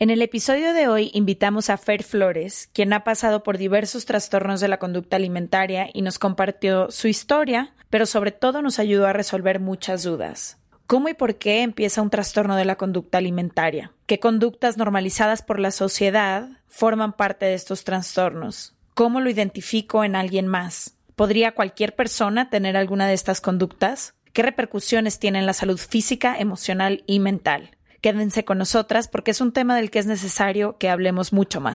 En el episodio de hoy invitamos a Fer Flores, quien ha pasado por diversos trastornos de la conducta alimentaria y nos compartió su historia, pero sobre todo nos ayudó a resolver muchas dudas. ¿Cómo y por qué empieza un trastorno de la conducta alimentaria? ¿Qué conductas normalizadas por la sociedad forman parte de estos trastornos? ¿Cómo lo identifico en alguien más? ¿Podría cualquier persona tener alguna de estas conductas? ¿Qué repercusiones tiene en la salud física, emocional y mental? Quédense con nosotras porque es un tema del que es necesario que hablemos mucho más.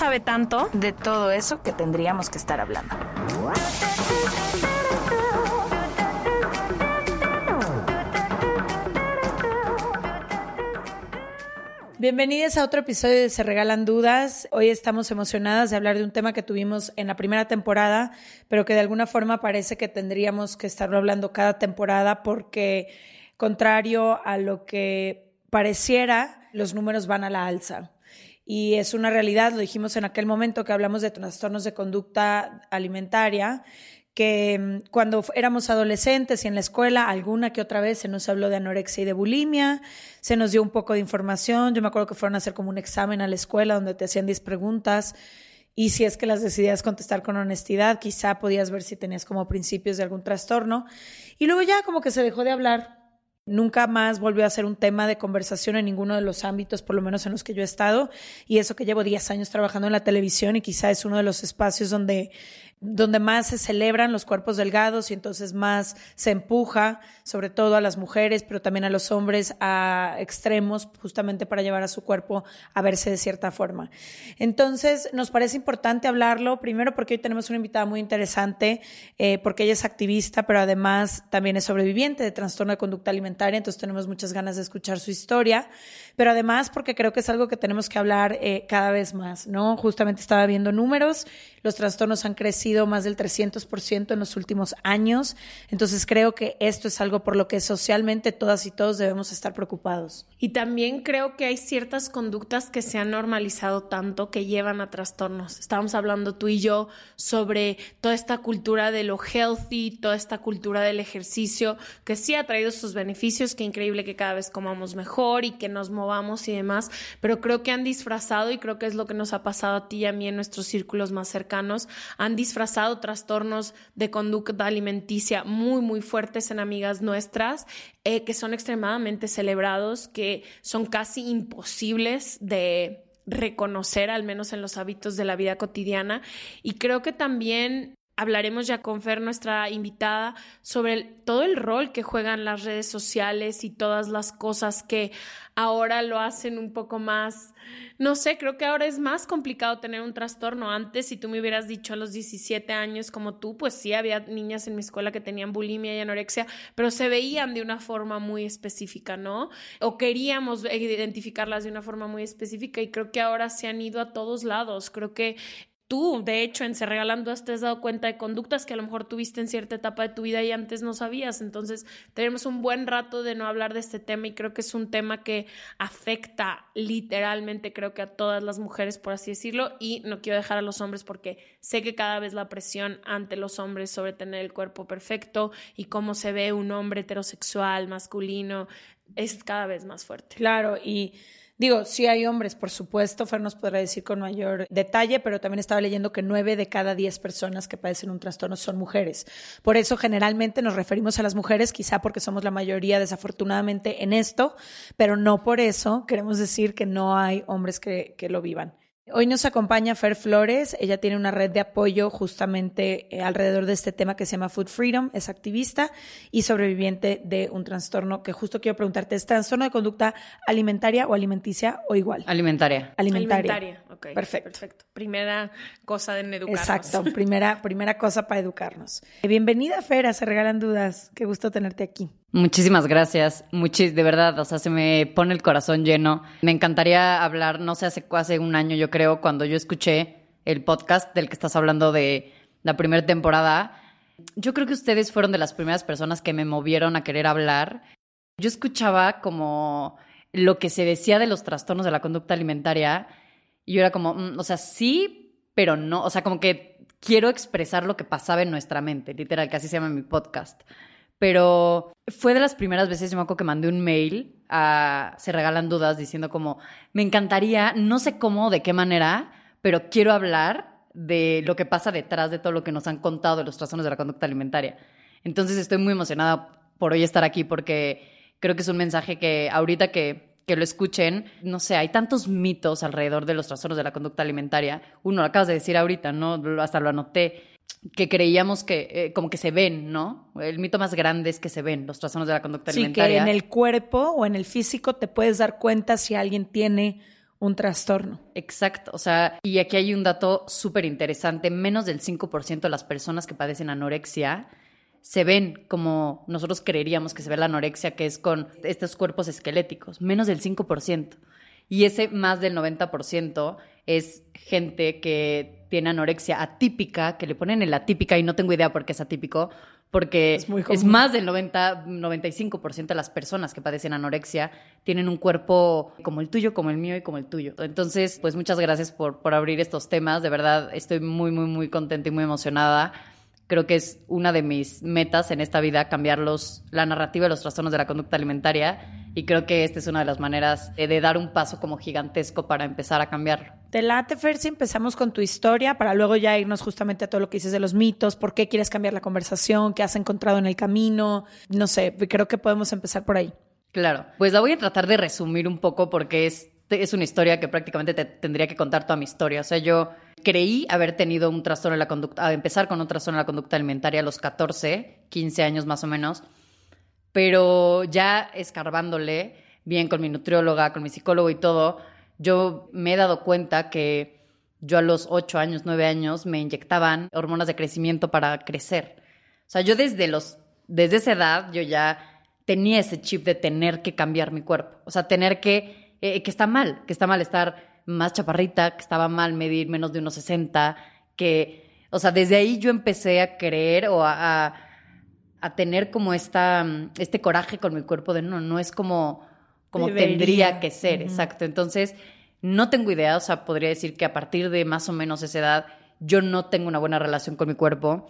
sabe tanto. de todo eso que tendríamos que estar hablando. Bienvenidos a otro episodio de Se Regalan Dudas. Hoy estamos emocionadas de hablar de un tema que tuvimos en la primera temporada, pero que de alguna forma parece que tendríamos que estarlo hablando cada temporada porque, contrario a lo que pareciera, los números van a la alza. Y es una realidad, lo dijimos en aquel momento que hablamos de trastornos de conducta alimentaria, que mm, cuando éramos adolescentes y en la escuela, alguna que otra vez se nos habló de anorexia y de bulimia, se nos dio un poco de información. Yo me acuerdo que fueron a hacer como un examen a la escuela donde te hacían 10 preguntas y si es que las decidías contestar con honestidad, quizá podías ver si tenías como principios de algún trastorno. Y luego ya como que se dejó de hablar. Nunca más volvió a ser un tema de conversación en ninguno de los ámbitos, por lo menos en los que yo he estado. Y eso que llevo 10 años trabajando en la televisión y quizá es uno de los espacios donde, donde más se celebran los cuerpos delgados y entonces más se empuja, sobre todo a las mujeres, pero también a los hombres, a extremos, justamente para llevar a su cuerpo a verse de cierta forma. Entonces, nos parece importante hablarlo, primero porque hoy tenemos una invitada muy interesante, eh, porque ella es activista, pero además también es sobreviviente de trastorno de conducta alimentaria, entonces tenemos muchas ganas de escuchar su historia, pero además porque creo que es algo que tenemos que hablar eh, cada vez más, ¿no? Justamente estaba viendo números, los trastornos han crecido más del 300% en los últimos años, entonces creo que esto es algo por lo que socialmente todas y todos debemos estar preocupados. Y también creo que hay ciertas conductas que se han normalizado tanto que llevan a trastornos. Estábamos hablando tú y yo sobre toda esta cultura de lo healthy, toda esta cultura del ejercicio, que sí ha traído sus beneficios, que increíble que cada vez comamos mejor y que nos movamos y demás, pero creo que han disfrazado y creo que es lo que nos ha pasado a ti y a mí en nuestros círculos más cercanos cercanos han disfrazado trastornos de conducta alimenticia muy, muy fuertes en amigas nuestras, eh, que son extremadamente celebrados, que son casi imposibles de reconocer, al menos en los hábitos de la vida cotidiana. Y creo que también hablaremos ya con Fer, nuestra invitada, sobre todo el rol que juegan las redes sociales y todas las cosas que ahora lo hacen un poco más, no sé, creo que ahora es más complicado tener un trastorno. Antes, si tú me hubieras dicho a los 17 años como tú, pues sí, había niñas en mi escuela que tenían bulimia y anorexia, pero se veían de una forma muy específica, ¿no? O queríamos identificarlas de una forma muy específica y creo que ahora se han ido a todos lados. Creo que tú, de hecho, en Se Regalando te has dado cuenta de conductas que a lo mejor tuviste en cierta etapa de tu vida y antes no sabías. Entonces, tenemos un buen rato de no hablar de este tema y creo que es un tema que afecta literalmente, creo que a todas las mujeres, por así decirlo, y no quiero dejar a los hombres porque sé que cada vez la presión ante los hombres sobre tener el cuerpo perfecto y cómo se ve un hombre heterosexual, masculino, es cada vez más fuerte. Claro, y Digo, sí hay hombres, por supuesto, Fer nos podrá decir con mayor detalle, pero también estaba leyendo que nueve de cada diez personas que padecen un trastorno son mujeres. Por eso generalmente nos referimos a las mujeres, quizá porque somos la mayoría desafortunadamente en esto, pero no por eso queremos decir que no hay hombres que, que lo vivan. Hoy nos acompaña Fer Flores. Ella tiene una red de apoyo justamente eh, alrededor de este tema que se llama Food Freedom. Es activista y sobreviviente de un trastorno que justo quiero preguntarte, ¿es trastorno de conducta alimentaria o alimenticia o igual? Alimentaria. Alimentaria. Alimentaria, ok. Perfecto. Perfecto. Primera cosa en educarnos. Exacto, primera, primera cosa para educarnos. Bienvenida, Fer, Se Regalan Dudas. Qué gusto tenerte aquí. Muchísimas gracias, muchis, de verdad, o sea, se me pone el corazón lleno. Me encantaría hablar, no sé, hace, hace un año yo creo, cuando yo escuché el podcast del que estás hablando de la primera temporada, yo creo que ustedes fueron de las primeras personas que me movieron a querer hablar. Yo escuchaba como lo que se decía de los trastornos de la conducta alimentaria y yo era como, mm, o sea, sí, pero no, o sea, como que quiero expresar lo que pasaba en nuestra mente, literal, que así se llama mi podcast pero fue de las primeras veces, yo me acuerdo que mandé un mail a Se Regalan Dudas diciendo como, me encantaría, no sé cómo, de qué manera, pero quiero hablar de lo que pasa detrás de todo lo que nos han contado de los trastornos de la conducta alimentaria. Entonces estoy muy emocionada por hoy estar aquí porque creo que es un mensaje que ahorita que, que lo escuchen, no sé, hay tantos mitos alrededor de los trastornos de la conducta alimentaria. Uno lo acabas de decir ahorita, ¿no? Hasta lo anoté que creíamos que eh, como que se ven, ¿no? El mito más grande es que se ven los trastornos de la conducta alimentaria. Sí, que en el cuerpo o en el físico te puedes dar cuenta si alguien tiene un trastorno. Exacto, o sea, y aquí hay un dato súper interesante, menos del 5% de las personas que padecen anorexia se ven como nosotros creeríamos que se ve la anorexia, que es con estos cuerpos esqueléticos, menos del 5%. Y ese más del 90% es gente que tiene anorexia atípica, que le ponen el atípica y no tengo idea por qué es atípico, porque es, más del 90, 95% de las personas que padecen anorexia tienen un cuerpo como el tuyo, como el mío y como el tuyo. Entonces, pues muchas gracias por, por abrir estos temas. De verdad, estoy muy, muy, muy contenta y muy emocionada. Creo que es una de mis metas en esta vida cambiar los, la narrativa de los trastornos de la conducta alimentaria y creo que esta es una de las maneras de dar un paso como gigantesco para empezar a cambiarlo. Te late, Fer, si empezamos con tu historia para luego ya irnos justamente a todo lo que dices de los mitos, por qué quieres cambiar la conversación, qué has encontrado en el camino, no sé, creo que podemos empezar por ahí. Claro, pues la voy a tratar de resumir un poco porque es, es una historia que prácticamente te tendría que contar toda mi historia. O sea, yo creí haber tenido un trastorno de la conducta, a empezar con un trastorno de la conducta alimentaria a los 14, 15 años más o menos pero ya escarbándole bien con mi nutrióloga, con mi psicólogo y todo, yo me he dado cuenta que yo a los 8 años, 9 años me inyectaban hormonas de crecimiento para crecer. O sea, yo desde los desde esa edad yo ya tenía ese chip de tener que cambiar mi cuerpo, o sea, tener que eh, que está mal, que está mal estar más chaparrita, que estaba mal medir menos de unos 60, que o sea, desde ahí yo empecé a creer o a a tener como esta, este coraje con mi cuerpo de no, no es como, como tendría que ser, exacto. Entonces, no tengo idea, o sea, podría decir que a partir de más o menos esa edad, yo no tengo una buena relación con mi cuerpo.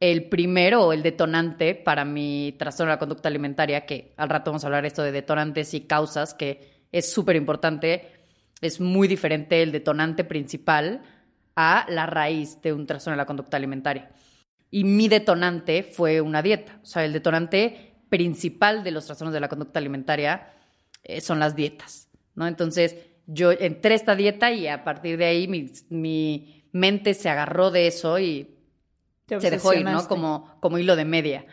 El primero, el detonante para mi trastorno de la conducta alimentaria, que al rato vamos a hablar esto de detonantes y causas, que es súper importante, es muy diferente el detonante principal a la raíz de un trastorno de la conducta alimentaria. Y mi detonante fue una dieta. O sea, el detonante principal de los trastornos de la conducta alimentaria eh, son las dietas, ¿no? Entonces, yo entré a esta dieta y a partir de ahí mi, mi mente se agarró de eso y se dejó ir, ¿no? Como, como hilo de media.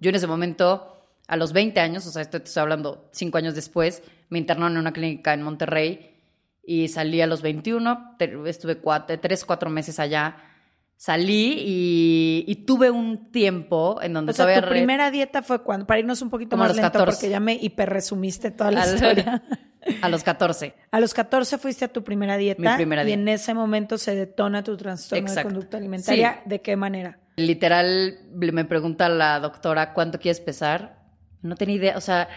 Yo en ese momento, a los 20 años, o sea, esto estoy hablando cinco años después, me internaron en una clínica en Monterrey y salí a los 21, estuve cuatro, tres, cuatro meses allá. Salí y, tuve un tiempo en donde... O sea, tu primera dieta fue cuando, para irnos un poquito más lento, porque ya me hiperresumiste toda la historia. A los 14. A los 14 fuiste a tu primera dieta. Mi primera dieta. Y en ese momento se detona tu trastorno de conducta alimentaria. ¿De qué manera? Literal, me pregunta la doctora, ¿cuánto quieres pesar? No tenía idea, o sea,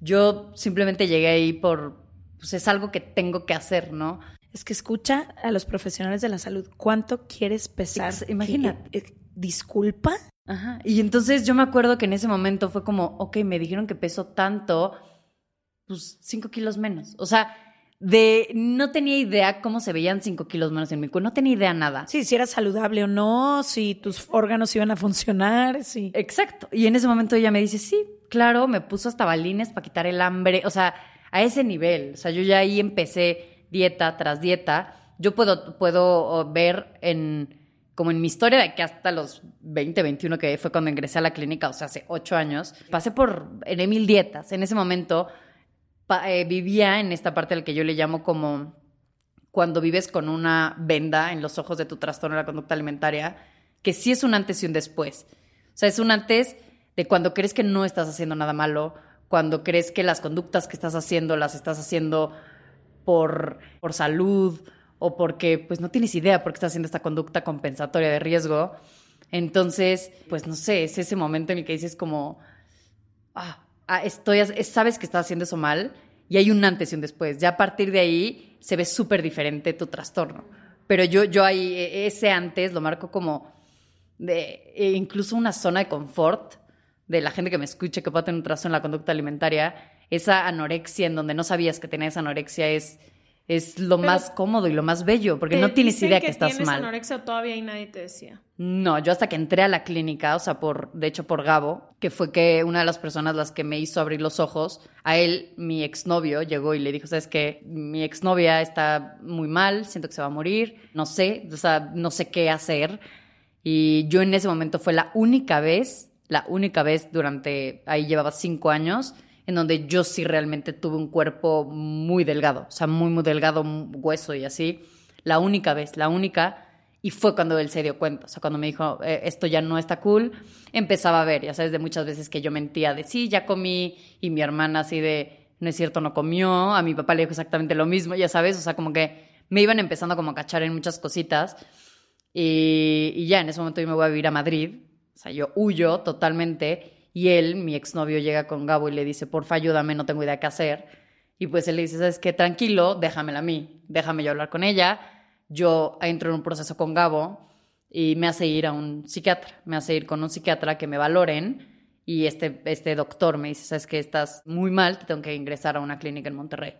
yo simplemente llegué ahí por, pues es algo que tengo que hacer, ¿no? Es que escucha a los profesionales de la salud. ¿Cuánto quieres pesar? Imagínate. Eh, ¿Disculpa? Ajá. Y entonces yo me acuerdo que en ese momento fue como, ok, me dijeron que peso tanto, pues cinco kilos menos. O sea, de no tenía idea cómo se veían cinco kilos menos en mi cuerpo, no tenía idea nada. Sí, si era saludable o no, si tus órganos iban a funcionar, sí. Exacto. Y en ese momento ella me dice, sí, claro, me puso hasta balines para quitar el hambre, o sea, a ese nivel. O sea, yo ya ahí empecé dieta tras dieta. Yo puedo, puedo ver en, como en mi historia de que hasta los 20, 21, que fue cuando ingresé a la clínica, o sea, hace ocho años, pasé por en mil dietas. En ese momento eh, vivía en esta parte al que yo le llamo como cuando vives con una venda en los ojos de tu trastorno de la conducta alimentaria, que sí es un antes y un después. O sea, es un antes de cuando crees que no estás haciendo nada malo, cuando crees que las conductas que estás haciendo las estás haciendo por, por salud o porque pues no tienes idea por qué estás haciendo esta conducta compensatoria de riesgo. Entonces, pues no sé, es ese momento en el que dices como, ah, ah estoy, sabes que estás haciendo eso mal y hay un antes y un después. Ya a partir de ahí se ve súper diferente tu trastorno. Pero yo, yo ahí, e, ese antes lo marco como de e incluso una zona de confort de la gente que me escuche que pueda tener un trastorno en la conducta alimentaria. Esa anorexia en donde no sabías que tenías anorexia es es lo más cómodo y lo más bello, porque no tienes idea que, estás tienes mal. anorexia todavía y nadie te decía? No, yo hasta que entré a la clínica, o sea, por, de hecho por Gabo, que fue que una de las personas las que me hizo abrir los ojos, a él, mi exnovio, llegó y le dijo, sabes que mi exnovia está muy mal, siento que se va a morir, no sé, o sea, no sé qué hacer. Y yo en ese momento fue la única vez, la única vez durante, ahí llevaba cinco años, en donde yo sí realmente tuve un cuerpo muy delgado, o sea, muy, muy delgado, hueso y así. La única vez, la única. Y fue cuando él se dio cuenta, o sea, cuando me dijo, eh, esto ya no está cool, empezaba a ver, ya sabes, de muchas veces que yo mentía de, sí, ya comí, y mi hermana así de, no es cierto, no comió, a mi papá le dijo exactamente lo mismo, ya sabes, o sea, como que me iban empezando como a cachar en muchas cositas. Y, y ya en ese momento yo me voy a vivir a Madrid, o sea, yo huyo totalmente y él, mi exnovio, llega con Gabo y le dice, porfa, ayúdame, no tengo idea qué hacer. Y pues él le dice, ¿sabes qué? Tranquilo, déjamela a mí, déjame yo hablar con ella. Yo entro en un proceso con Gabo y me hace ir a un psiquiatra, me hace ir con un psiquiatra que me valoren. Y este, este doctor me dice, ¿sabes qué? Estás muy mal, te tengo que ingresar a una clínica en Monterrey.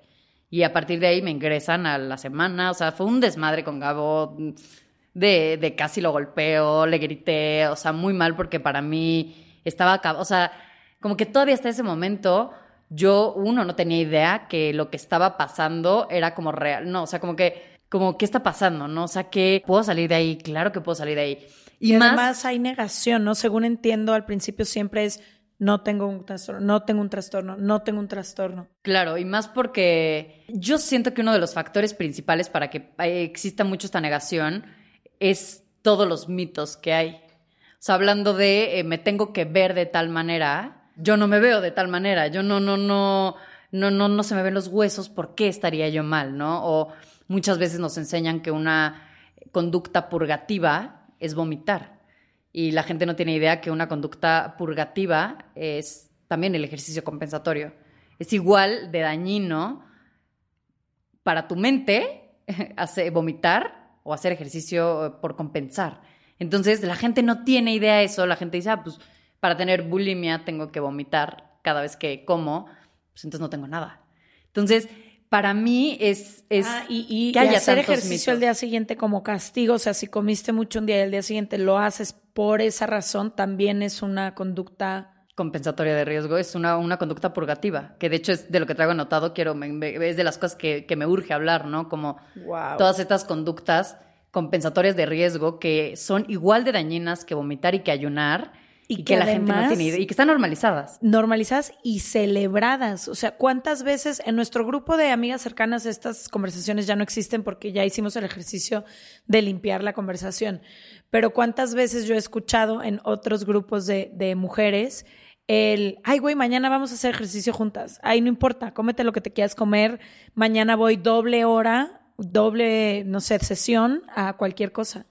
Y a partir de ahí me ingresan a la semana, o sea, fue un desmadre con Gabo, de, de casi lo golpeo, le grité, o sea, muy mal porque para mí estaba, o sea, como que todavía hasta ese momento yo, uno, no tenía idea que lo que estaba pasando era como real, no, o sea, como que, como, ¿qué está pasando? ¿No? O sea, que puedo salir de ahí, claro que puedo salir de ahí. Y, más, además hay negación, ¿no? Según entiendo, al principio siempre es, no tengo un trastorno, no tengo un trastorno, no tengo un trastorno. Claro, y más porque yo siento que uno de los factores principales para que exista mucho esta negación es todos los mitos que hay. O sea, hablando de eh, me tengo que ver de tal manera, yo no me veo de tal manera, yo no, no, no, no, no, no se me ven los huesos, ¿por qué estaría yo mal, no? O muchas veces nos enseñan que una conducta purgativa es vomitar. Y la gente no tiene idea que una conducta purgativa es también el ejercicio compensatorio. Es igual de dañino para tu mente hacer, vomitar o hacer ejercicio por compensar. Entonces, la gente no tiene idea de eso, la gente dice, ah, pues para tener bulimia tengo que vomitar cada vez que como, pues entonces no tengo nada. Entonces, para mí es, es Ah, y, y- que y hacer ejercicio mitos. día siguiente como castigo, o sea, si comiste mucho un día y el día siguiente lo haces por esa razón, también es una conducta. Compensatoria de riesgo es una, una conducta purgativa, que de hecho es de lo que traigo anotado, quiero, me- me- es de las cosas que, que me urge hablar, ¿no? Como Wow. todas estas conductas compensatorias de riesgo que son igual de dañinas que vomitar y que ayunar Y y, que que, la gente no tiene idea y que están normalizadas. normalizadas y celebradas. O sea, ¿cuántas veces en nuestro grupo de amigas cercanas estas conversaciones ya no existen porque ya hicimos el ejercicio de limpiar la conversación? Pero ¿cuántas veces yo he escuchado en otros grupos de, de mujeres el, ay, güey, mañana vamos a hacer ejercicio juntas. Ay, no importa, cómete lo que te quieras comer. Mañana voy doble hora, doble, no sé, sesión a cualquier cosa.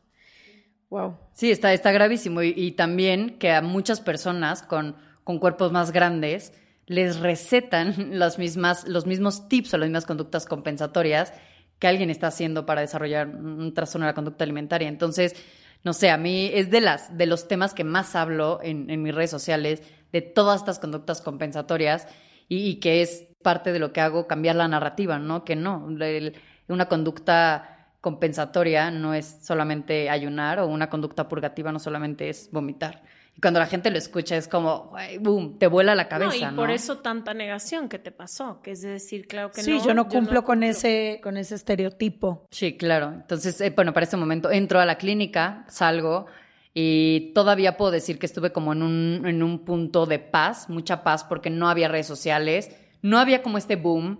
Wow. Sí, está, está gravísimo. Y, también que a muchas personas con, con cuerpos más grandes les recetan las mismas, los mismos tips o las mismas conductas compensatorias que alguien está haciendo para desarrollar un trastorno de la conducta alimentaria. Entonces, no sé, a mí es de, las, de los temas que más hablo en mis redes sociales, de todas estas conductas compensatorias y, y que es parte de lo que hago, cambiar la narrativa, ¿no? Que no, el- una conducta compensatoria no es solamente ayunar o una conducta purgativa no solamente es vomitar. Y cuando la gente lo escucha es como, "Güey, boom, te vuela la cabeza, no, ¿no? y por eso tanta negación que te pasó, que es de decir, claro que Sí, no. yo no cumplo con cumplo. ese, con ese estereotipo. Sí, claro. Entonces, eh, bueno, para ese momento entro a la clínica, salgo y todavía puedo decir que estuve como en un, en un punto de paz, mucha paz, porque no había redes sociales, no había como este boom.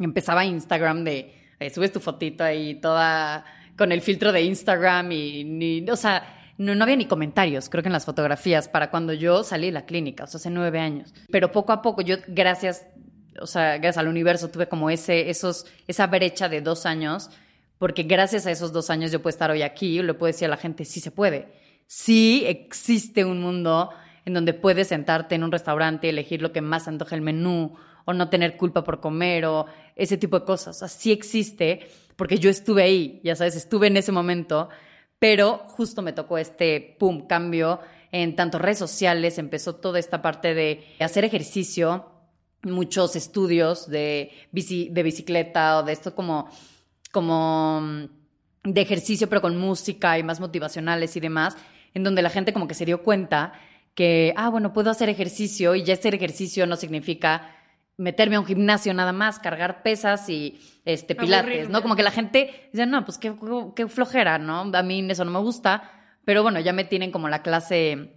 Empezaba Instagram de, eh, subes tu fotito ahí toda con el filtro de Instagram y, o sea, no, no había ni comentarios, creo que en las fotografías, para cuando yo salí de la clínica, o sea, hace nueve años. Pero poco a poco, yo, gracias, o sea, gracias al universo, tuve como ese, esos, esa brecha de dos años, porque gracias a esos dos años yo puedo estar hoy aquí y le puedo decir a la gente, sí se puede. Sí existe un mundo en donde puedes sentarte en un restaurante y elegir lo que más antoja el menú, o no tener culpa por comer, o ese tipo de cosas. O sea, sí existe, porque yo estuve ahí, ya sabes, estuve en ese momento, pero justo me tocó este, pum, cambio en tanto redes sociales, empezó toda esta parte de hacer ejercicio, muchos estudios de, de bicicleta o de esto como, como mm, de ejercicio, pero con música y más motivacionales y demás, en donde la gente como que se dio cuenta que, ah, bueno, puedo hacer ejercicio y ya hacer ejercicio no significa meterme a un gimnasio nada más, cargar pesas y este pilates, Aburrirme. ¿no? Como que la gente dice, no, pues qué, qué flojera, ¿no? A mí eso no me gusta, pero bueno, ya me tienen como la clase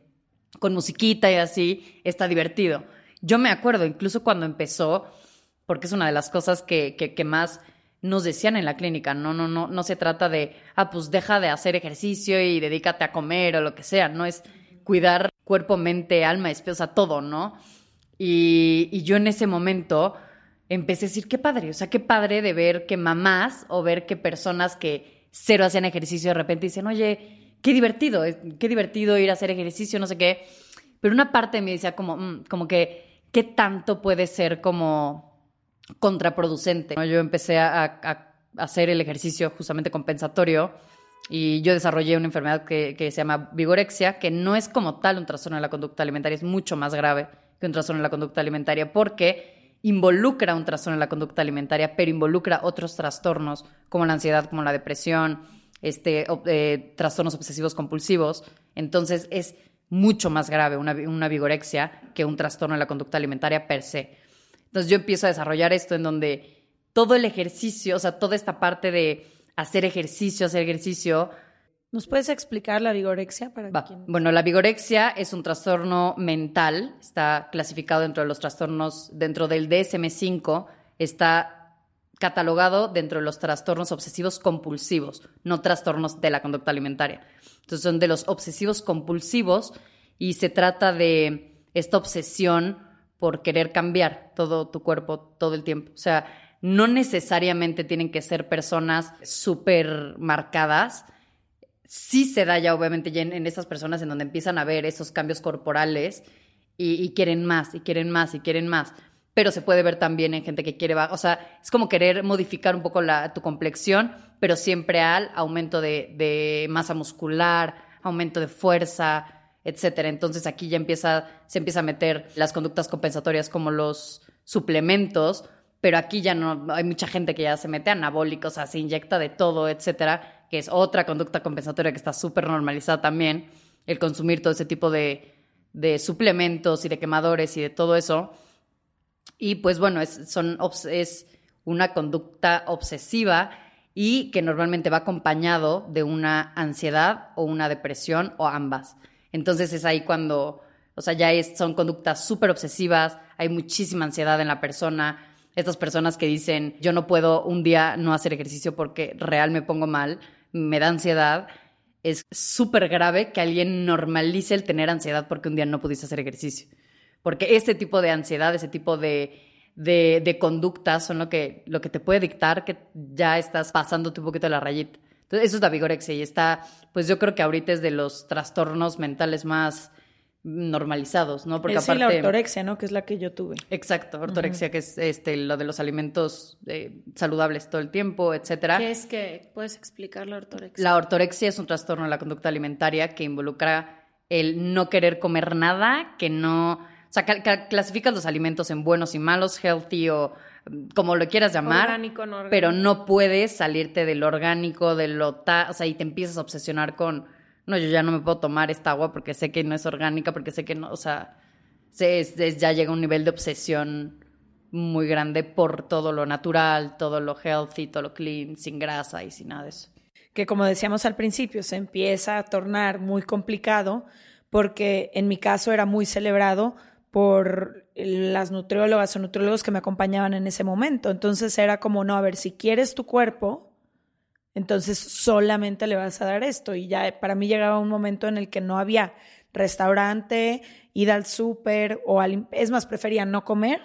con musiquita y así, está divertido. Yo me acuerdo, incluso cuando empezó, porque es una de las cosas que, que, que más nos decían en la clínica, no, no, no, no se trata de, ah, pues deja de hacer ejercicio y dedícate a comer o lo que sea, no es cuidar cuerpo, mente, alma, espíritu, o sea, todo, ¿no? Y, y yo en ese momento empecé a decir, qué padre, o sea, qué padre de ver que mamás o ver que personas que cero hacían ejercicio de repente dicen, oye, qué divertido, eh, qué divertido ir a hacer ejercicio, no sé qué. Pero una parte de mí decía como, mm, como que, ¿qué tanto puede ser como contraproducente? Yo empecé a, a- hacer el ejercicio justamente compensatorio y yo desarrollé una enfermedad que, que se llama vigorexia, que no es como tal un trastorno de la conducta alimentaria, es mucho más grave que un trastorno de la conducta alimentaria porque involucra un trastorno de la conducta alimentaria, pero involucra otros trastornos como la ansiedad, como la depresión, este, eh, trastornos obsesivos compulsivos. Entonces es mucho más grave una, una vigorexia que un trastorno de la conducta alimentaria per se. Entonces yo empiezo a desarrollar esto en donde todo el ejercicio, o sea, toda esta parte de hacer ejercicio, hacer ejercicio, ¿Nos puedes explicar la vigorexia para quien- Bueno, la vigorexia es un trastorno mental, está clasificado dentro de los trastornos, dentro del DSM-5, está catalogado dentro de los trastornos obsesivos compulsivos, no trastornos de la conducta alimentaria. Entonces son de los obsesivos compulsivos y se trata de esta obsesión por querer cambiar todo tu cuerpo todo el tiempo. O sea, no necesariamente tienen que ser personas súper marcadas, sí se da ya obviamente en, estas personas en donde empiezan a ver esos cambios corporales y, quieren más, y quieren más, y quieren más. Pero se puede ver también en gente que quiere, o sea, es como querer modificar un poco la, tu complexión, pero siempre al aumento de, de masa muscular, aumento de fuerza, etcétera. Entonces aquí ya empieza, se empieza a meter las conductas compensatorias como los suplementos pero aquí ya no, hay mucha gente que ya se mete anabólicos, o sea, se inyecta de todo, etcétera, que es otra conducta compensatoria que está súper normalizada también, el consumir todo ese tipo de, de, suplementos y de quemadores y de todo eso. Y pues bueno, es, son, es una conducta obsesiva y que normalmente va acompañado de una ansiedad o una depresión o ambas. Entonces es ahí cuando, o sea, ya son conductas súper obsesivas, hay muchísima ansiedad en la persona, estas personas que dicen, yo no puedo un día no hacer ejercicio porque real me pongo mal, me da ansiedad, es súper grave que alguien normalice el tener ansiedad porque un día no pudiste hacer ejercicio. Porque ese tipo de ansiedad, ese tipo de, de, conductas son lo que, lo que te puede dictar que ya estás pasándote un poquito de la rayita. Entonces, eso es la vigorexia y está, pues yo creo que ahorita es de los trastornos mentales más normalizados, ¿no? Porque es aparte... la ortorexia, ¿no? Que es la que yo tuve. Exacto, ortorexia, que es este, lo de los alimentos eh, saludables todo el tiempo, etcétera. ¿Qué es que puedes explicar la ortorexia? La ortorexia es un trastorno de la conducta alimentaria que involucra el no querer comer nada, que no... O sea, clasificas los alimentos en buenos y malos, healthy o como lo quieras llamar, orgánico, no orgánico. pero no puedes salirte del orgánico, de lo... o sea, y te empiezas a obsesionar con no, yo ya no me puedo tomar esta agua porque sé que no es orgánica, porque sé que no, o sea, ya llega un nivel de obsesión muy grande por todo lo natural, todo lo healthy, todo lo clean, sin grasa y sin nada de eso. Que como decíamos al principio, se empieza a tornar muy complicado porque en mi caso era muy celebrado por las nutriólogas o nutriólogos que me acompañaban en ese momento. Entonces era como, no, a ver, si quieres tu cuerpo, entonces solamente le vas a dar esto. Y ya para mí llegaba un momento en el que no había restaurante, ida al súper o al... Es más, prefería no comer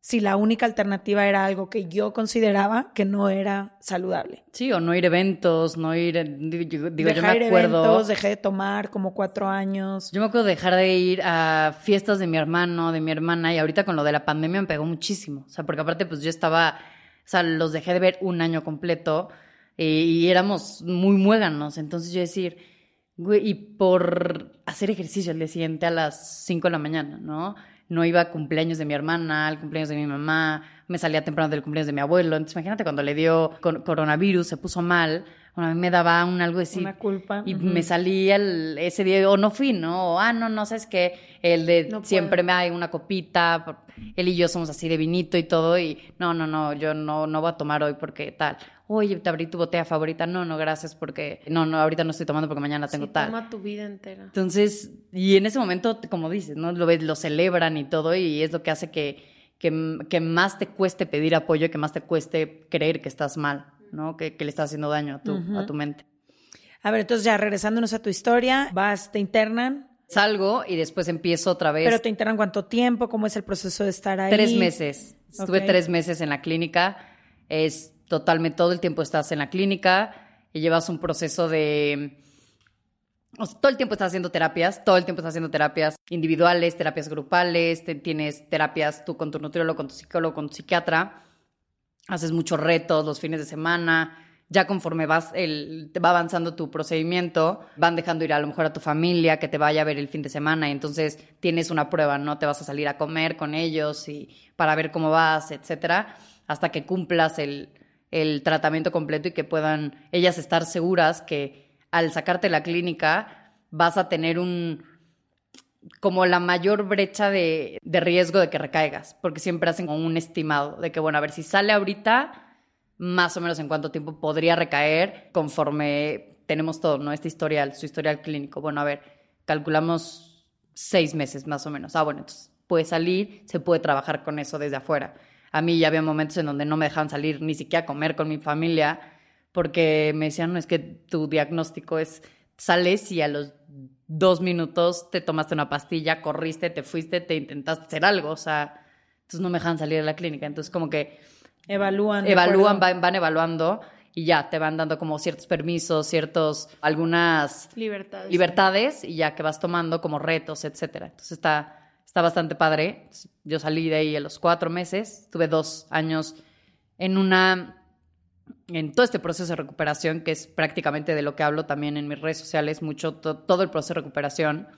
si la única alternativa era algo que yo consideraba que no era saludable. Sí, o no ir a eventos, no ir, digo, dejar yo me acuerdo. Eventos, dejé de tomar como cuatro años. Yo me acuerdo de dejar de ir a fiestas de mi hermano, de mi hermana, y ahorita con lo de la pandemia me pegó muchísimo. O sea, porque aparte, pues yo estaba, o sea, los dejé de ver un año completo eh, y éramos muy muéganos. Entonces yo decir, güey, y por hacer ejercicio el día siguiente a las 5 de la mañana, ¿no? No iba a cumpleaños de mi hermana, al cumpleaños de mi mamá, me salía temprano del cumpleaños de mi abuelo. Entonces imagínate cuando le dio coronavirus, se puso mal, bueno, a mí me daba un algo así. Una culpa. Y me salía el, ese día, o no fui, ¿no? O, ah, no, no, sabes que el de siempre me hay una copita, él y yo somos así de vinito y todo, y no, no, no, yo no, no voy a tomar hoy porque tal. Oye, te abrí tu botella favorita. No, no, gracias, porque no, no, ahorita no estoy tomando porque mañana tengo sí, tal. Toma tu vida entera. Entonces, y en ese momento, como dices, ¿no? Lo ves, lo celebran y todo, y es lo que hace que, que, que más te cueste pedir apoyo, que más te cueste creer que estás mal. ¿No? Que, le está haciendo daño a tu, a tu mente. A ver, entonces ya regresándonos a tu historia, vas, te internan. Salgo y después empiezo otra vez. ¿Pero te internan cuánto tiempo? ¿Cómo es el proceso de estar ahí? Tres meses. Estuve tres meses en la clínica. Es totalmente, todo el tiempo estás en la clínica y llevas un proceso de... todo el tiempo estás haciendo terapias, todo el tiempo estás haciendo terapias individuales, terapias grupales, tienes terapias tú con tu nutriólogo, con tu psicólogo, con tu psiquiatra haces muchos retos los fines de semana, ya conforme vas el, te va avanzando tu procedimiento, van dejando ir a lo mejor a tu familia que te vaya a ver el fin de semana y entonces tienes una prueba, ¿no? Te vas a salir a comer con ellos y para ver cómo vas, etcétera, hasta que cumplas el, el tratamiento completo y que puedan ellas estar seguras que al sacarte la clínica vas a tener un, como la mayor brecha de, riesgo de que recaigas, porque siempre hacen como un estimado de que, bueno, a ver si sale ahorita, más o menos en cuánto tiempo podría recaer conforme tenemos todo, ¿no? Este historial, su historial clínico. Bueno, a ver, calculamos seis meses más o menos. Ah, bueno, entonces puede salir, se puede trabajar con eso desde afuera. A mí ya había momentos en donde no me dejaban salir ni siquiera a comer con mi familia porque me decían, no, es que tu diagnóstico es, sales y a los dos minutos te tomaste una pastilla, corriste, te fuiste, te intentaste hacer algo, o sea, entonces no me dejan salir de la clínica, entonces como que evalúan, evalúan, van, van, evaluando y ya te van dando como ciertos permisos, ciertos, algunas libertades, libertades y ya que vas tomando como retos, etcétera. Entonces está, está bastante padre. Yo salí de ahí a los cuatro meses, tuve dos años en una en todo este proceso de recuperación, que es prácticamente de lo que hablo también en mis redes sociales, mucho todo el proceso de recuperación.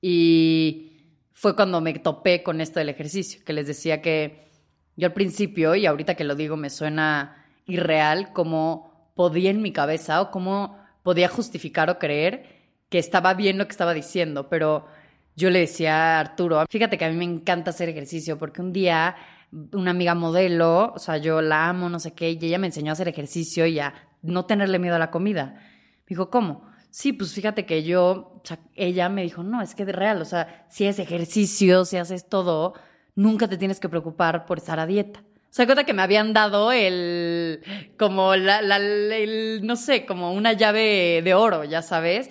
Y fue cuando me topé con esto del ejercicio, que les decía que Yo al principio, y ahorita que lo digo me suena irreal, cómo podía en mi cabeza o cómo podía justificar o creer que estaba bien lo que estaba diciendo, pero yo le decía a Arturo, fíjate que a mí me encanta hacer ejercicio porque un día una amiga modelo, o sea, yo la amo, no sé qué, y ella me enseñó a hacer ejercicio y a no tenerle miedo a la comida. Me dijo, ¿cómo? Sí, pues fíjate que yo, o sea, ella me dijo, no, es que de real, o sea, si haces ejercicio, si haces todo, nunca te tienes que preocupar por estar a dieta. O sea, cuenta que me habían dado el, como la, la no sé, como una llave de oro, ya sabes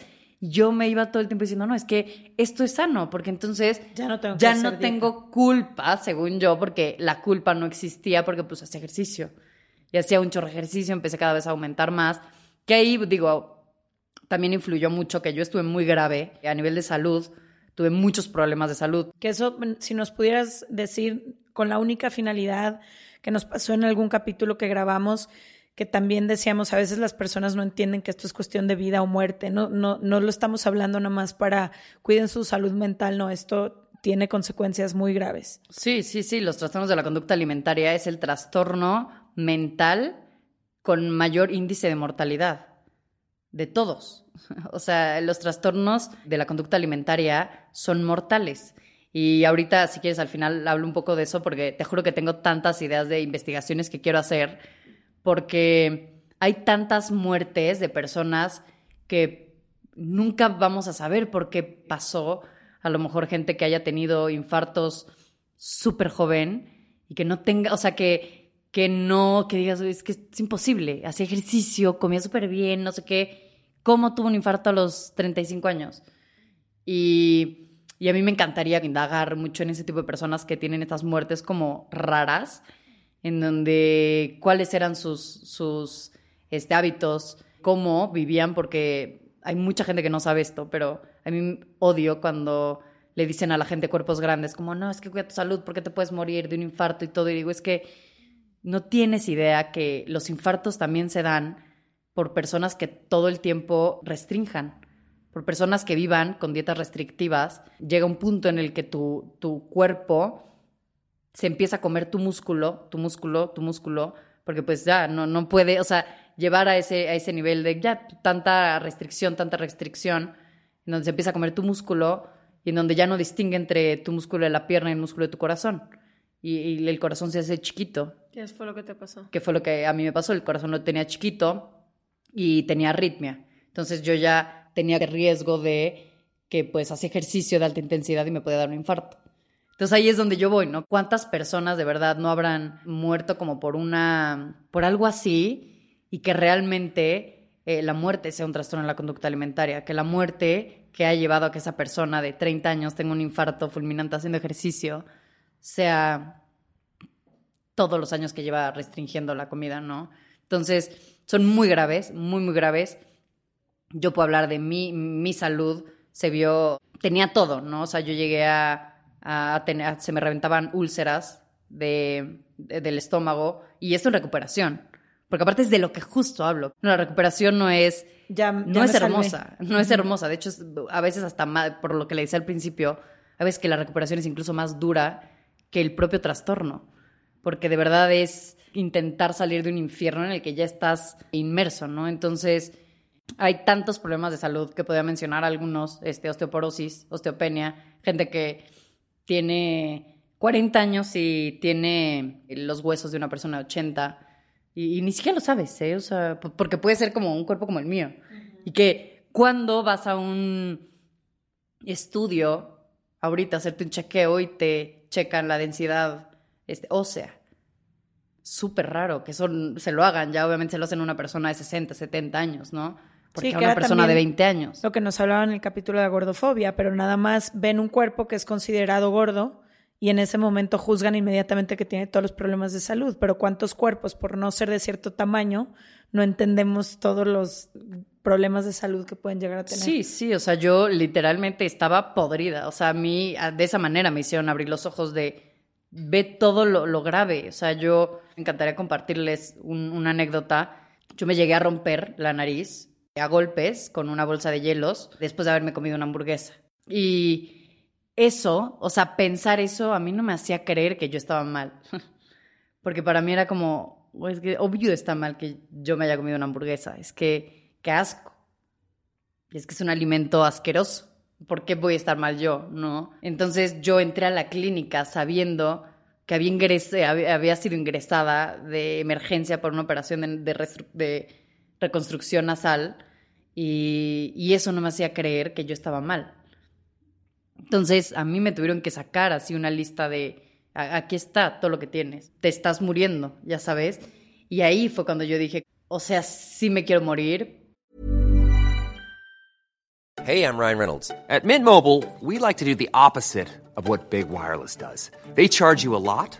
yo me iba todo el tiempo diciendo, no, es que esto es sano, porque entonces ya no tengo, ya no tengo culpa, según yo, porque la culpa no existía porque pues hacía ejercicio. Y hacía un chorro de ejercicio, empecé cada vez a aumentar más, que ahí, digo, también influyó mucho que yo estuve muy grave a nivel de salud, tuve muchos problemas de salud. Que eso, si nos pudieras decir con la única finalidad que nos pasó en algún capítulo que grabamos, que también decíamos, a veces las personas no entienden que esto es cuestión de vida o muerte, no, no, no lo estamos hablando nomás para cuiden su salud mental, no, esto tiene consecuencias muy graves. Sí, sí, sí, los trastornos de la conducta alimentaria es el trastorno mental con mayor índice de mortalidad de todos. O sea, los trastornos de la conducta alimentaria son mortales. Y ahorita, si quieres, al final hablo un poco de eso porque te juro que tengo tantas ideas de investigaciones que quiero hacer porque hay tantas muertes de personas que nunca vamos a saber por qué pasó. A lo mejor gente que haya tenido infartos súper joven y que no tenga, o sea, que, que no, que digas, es que es imposible, hacía ejercicio, comía súper bien, no sé qué. ¿Cómo tuvo un infarto a los 35 años? Y, y a mí me encantaría indagar mucho en ese tipo de personas que tienen estas muertes como raras en donde cuáles eran sus, sus este, hábitos, cómo vivían, porque hay mucha gente que no sabe esto, pero a mí odio cuando le dicen a la gente cuerpos grandes, como, no, es que cuida tu salud porque te puedes morir de un infarto y todo. Y digo, es que no tienes idea que los infartos también se dan por personas que todo el tiempo restrinjan, por personas que vivan con dietas restrictivas. Llega un punto en el que tu, tu cuerpo se empieza a comer tu músculo, tu músculo, tu músculo, porque pues ya no, no puede, o sea, llevar a ese, a ese nivel de ya tanta restricción, tanta restricción, en donde se empieza a comer tu músculo y en donde ya no distingue entre tu músculo de la pierna y el músculo de tu corazón. Y, el corazón se hace chiquito. ¿Qué fue lo que te pasó? ¿Qué fue lo que a mí me pasó? El corazón lo tenía chiquito y tenía arritmia. Entonces yo ya tenía riesgo de que pues hacía ejercicio de alta intensidad y me podía dar un infarto. Entonces ahí es donde yo voy, ¿no? ¿Cuántas personas de verdad no habrán muerto como por una, por algo así y que realmente eh, la muerte sea un trastorno en la conducta alimentaria? Que la muerte que ha llevado a que esa persona de 30 años tenga un infarto fulminante haciendo ejercicio sea todos los años que lleva restringiendo la comida, ¿no? Entonces, son muy graves, muy, muy graves. Yo puedo hablar de mi, mi salud, se vio, tenía todo, ¿no? O sea, yo llegué a a tener, se me reventaban úlceras de, del estómago y esto en recuperación. Porque aparte es de lo que justo hablo. la recuperación no es, ya, no es hermosa, no es hermosa. De hecho, a veces hasta más, por lo que le decía al principio, a veces que la recuperación es incluso más dura que el propio trastorno. Porque de verdad es intentar salir de un infierno en el que ya estás inmerso, ¿no? Entonces, hay tantos problemas de salud que podría mencionar algunos, este, osteoporosis, osteopenia, gente que tiene 40 años y tiene los huesos de una persona de 80 y, ni siquiera lo sabes, ¿eh? O sea, porque puede ser como un cuerpo como el mío. Y que cuando vas a un estudio, ahorita hacerte un chequeo y te checan la densidad este, ósea. Súper raro que eso se lo hagan, ya obviamente se lo hacen a una persona de 60, 70 años, ¿no? Porque a una persona de 20 años. Lo que nos hablaba en el capítulo de gordofobia, pero nada más ven un cuerpo que es considerado gordo y en ese momento juzgan inmediatamente que tiene todos los problemas de salud. Pero ¿cuántos cuerpos, por no ser de cierto tamaño, no entendemos todos los problemas de salud que pueden llegar a tener? Sí, sí, o sea, yo literalmente estaba podrida. O sea, a mí de esa manera me hicieron abrir los ojos de ve todo lo, grave. O sea, yo me encantaría compartirles una anécdota. Yo me llegué a romper la nariz a golpes con una bolsa de hielos después de haberme comido una hamburguesa. Y eso, o sea, pensar eso a mí no me hacía creer que yo estaba mal. Porque para mí era como, es que obvio está mal que yo me haya comido una hamburguesa. Es que, qué asco. Y es que es un alimento asqueroso. ¿Por qué voy a estar mal yo? ¿No? Entonces yo entré a la clínica sabiendo que había, había, sido ingresada de emergencia por una operación de, reconstrucción nasal y, y, eso no me hacía creer que yo estaba mal. Entonces a mí me tuvieron que sacar así una lista de, aquí está todo lo que tienes, te estás muriendo, ya sabes. Y ahí fue cuando yo dije, o sea, sí me quiero morir. Hey, I'm Ryan Reynolds. At Mint Mobile, we like to do the opposite of what Big Wireless does. They charge you a lot,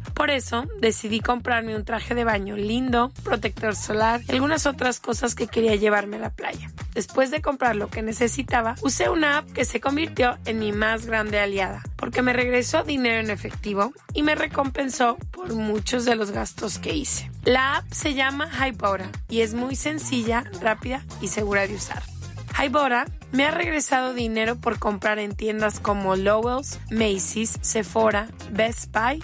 Por eso decidí comprarme un traje de baño lindo, protector solar y algunas otras cosas que quería llevarme a la playa. Después de comprar lo que necesitaba, usé una app que se convirtió en mi más grande aliada, porque me regresó dinero en efectivo y me recompensó por muchos de los gastos que hice. La app se llama Hybora y es muy sencilla, rápida y segura de usar. Hybora me ha regresado dinero por comprar en tiendas como Lowell's, Macy's, Sephora, Best Buy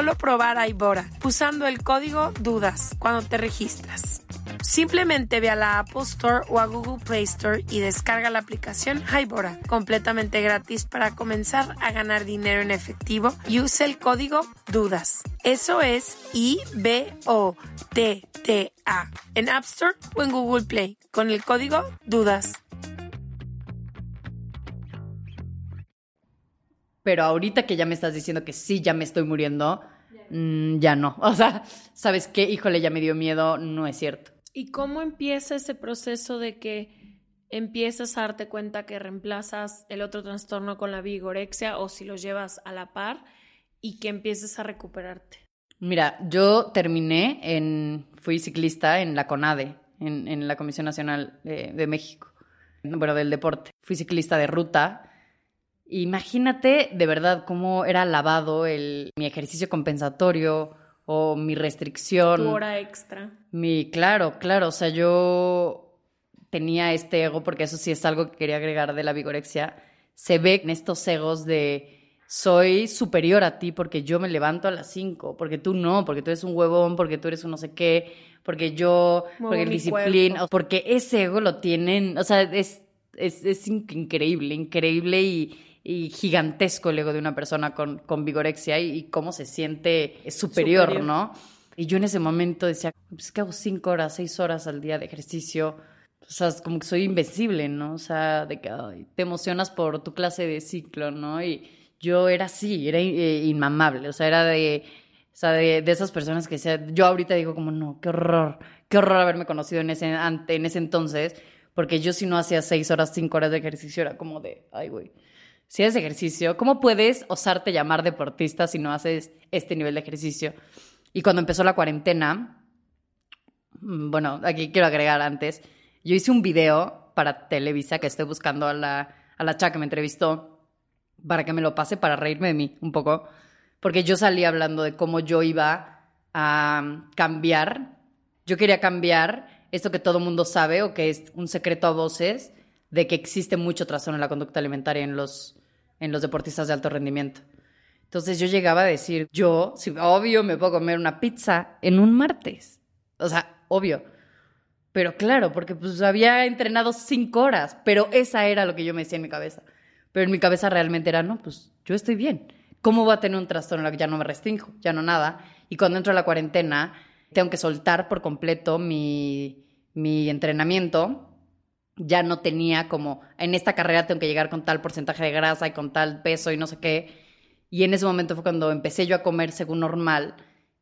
probar Hybora usando el código DUDAS cuando te registras. Simplemente ve a la Apple Store o a Google Play Store y descarga la aplicación Hybora, completamente gratis para comenzar a ganar dinero en efectivo y use el código DUDAS. Eso es I-B-O-T-T-A en App Store o en Google Play con el código DUDAS. Pero ahorita que ya me estás diciendo que sí, ya me estoy muriendo, mm, ya no. O sea, ¿sabes qué? Híjole, ya me dio miedo, no es cierto. ¿Y cómo empieza ese proceso de que empiezas a darte cuenta que reemplazas el otro trastorno con la vigorexia o si los llevas a la par y que empieces a recuperarte? Mira, yo terminé en, fui ciclista en la CONADE, en, en la Comisión Nacional de, de México, bueno, del deporte. Fui ciclista de ruta Imagínate de verdad cómo era lavado el, mi ejercicio compensatorio o mi restricción. Tu hora extra. Mi, claro, claro. O sea, yo tenía este ego, porque eso sí es algo que quería agregar de la vigorexia. Se ve en estos egos de soy superior a ti porque yo me levanto a las 5, porque tú no, porque tú eres un huevón, porque tú eres un no sé qué, porque yo, porque el disciplina, porque ese ego lo tienen, o sea, es, es, es increíble, increíble y y gigantesco el ego de una persona con, con vigorexia y, cómo se siente superior, ¿no? Y yo en ese momento decía, pues que hago cinco horas, seis horas al día de ejercicio. O sea, como que soy invencible, ¿no? O sea, de que te emocionas por tu clase de ciclo, ¿no? Y yo era así, era eh, inmamable. O sea, era de, o sea, de, de, esas personas que sea, yo ahorita digo como, no, qué horror, qué horror haberme conocido en ese, en ese entonces, porque yo si no hacía seis horas, cinco horas de ejercicio era como de, ay, güey si haces ejercicio, ¿cómo puedes osarte llamar deportista si no haces este nivel de ejercicio? Y cuando empezó la cuarentena, Mm, Bueno, aquí quiero agregar antes. Yo hice un video para Televisa que estoy buscando a la, a la chava que me entrevistó para que me lo pase para reírme de mí un poco. Porque yo salí hablando de cómo yo iba a cambiar. Yo quería cambiar esto que todo mundo sabe o que es un secreto a voces de que existe mucho trastorno en la conducta alimentaria en los, en los deportistas de alto rendimiento. Entonces yo llegaba a decir, yo, sí, obvio, me puedo comer una pizza en un martes. O sea, obvio. Pero claro, porque pues había entrenado cinco horas, pero esa era lo que yo me decía en mi cabeza. Pero en mi cabeza realmente era, no, pues yo estoy bien. ¿Cómo voy a tener un trastorno el que ya no me restringo? Ya no nada. Y cuando entro a la cuarentena, tengo que soltar por completo mi, mi entrenamiento. Ya no tenía como, en esta carrera tengo que llegar con tal porcentaje de grasa y con tal peso y no sé qué. Y en ese momento fue cuando empecé yo a comer según normal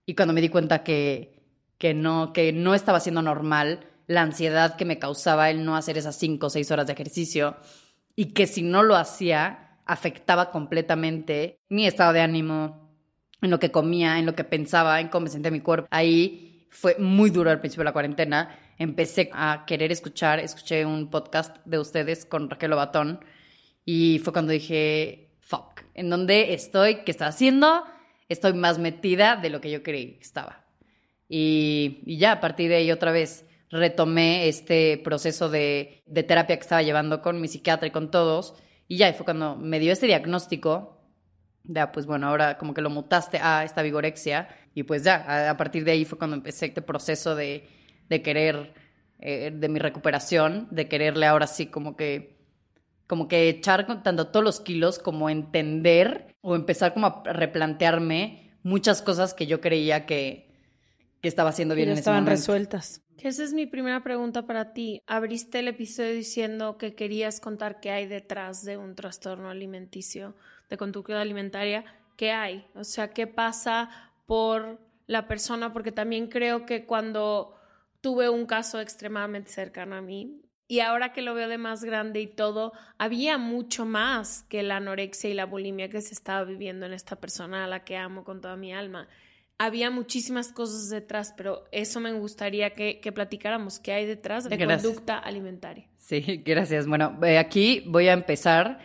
y cuando me di cuenta que, que, no, que no estaba siendo normal la ansiedad que me causaba el no hacer esas cinco o seis horas de ejercicio y que si no lo hacía afectaba completamente mi estado de ánimo, en lo que comía, en lo que pensaba, en cómo me sentía mi cuerpo. Ahí fue muy duro al principio de la cuarentena. Empecé a querer escuchar, escuché un podcast de ustedes con Raquel Obatón y fue cuando dije, fuck, ¿en dónde estoy? ¿Qué estoy haciendo? Estoy más metida de lo que yo creí que estaba. Y, y ya a partir de ahí otra vez retomé este proceso de, de, terapia que estaba llevando con mi psiquiatra y con todos. Y ya fue cuando me dio este diagnóstico. Ya, pues bueno, ahora como que lo mutaste a esta vigorexia. Y pues ya, a partir de ahí fue cuando empecé este proceso de, de querer, eh, de mi recuperación, de quererle ahora sí como que como que echar tanto todos los kilos como entender o empezar como a replantearme muchas cosas que yo creía que, que estaba haciendo bien ya en ese estaban momento. resueltas. Que esa es mi primera pregunta para ti. Abriste el episodio diciendo que querías contar qué hay detrás de un trastorno alimenticio, de conducta alimentaria. ¿Qué hay? O sea, ¿qué pasa por la persona? Porque también creo que cuando tuve un caso extremadamente cercano a mí, y ahora que lo veo de más grande y todo, había mucho más que la anorexia y la bulimia que se estaba viviendo en esta persona a la que amo con toda mi alma había muchísimas cosas detrás, pero eso me gustaría que, que platicáramos, qué hay detrás de Gracias. conducta alimentaria. Sí, gracias. Bueno, eh, aquí voy a empezar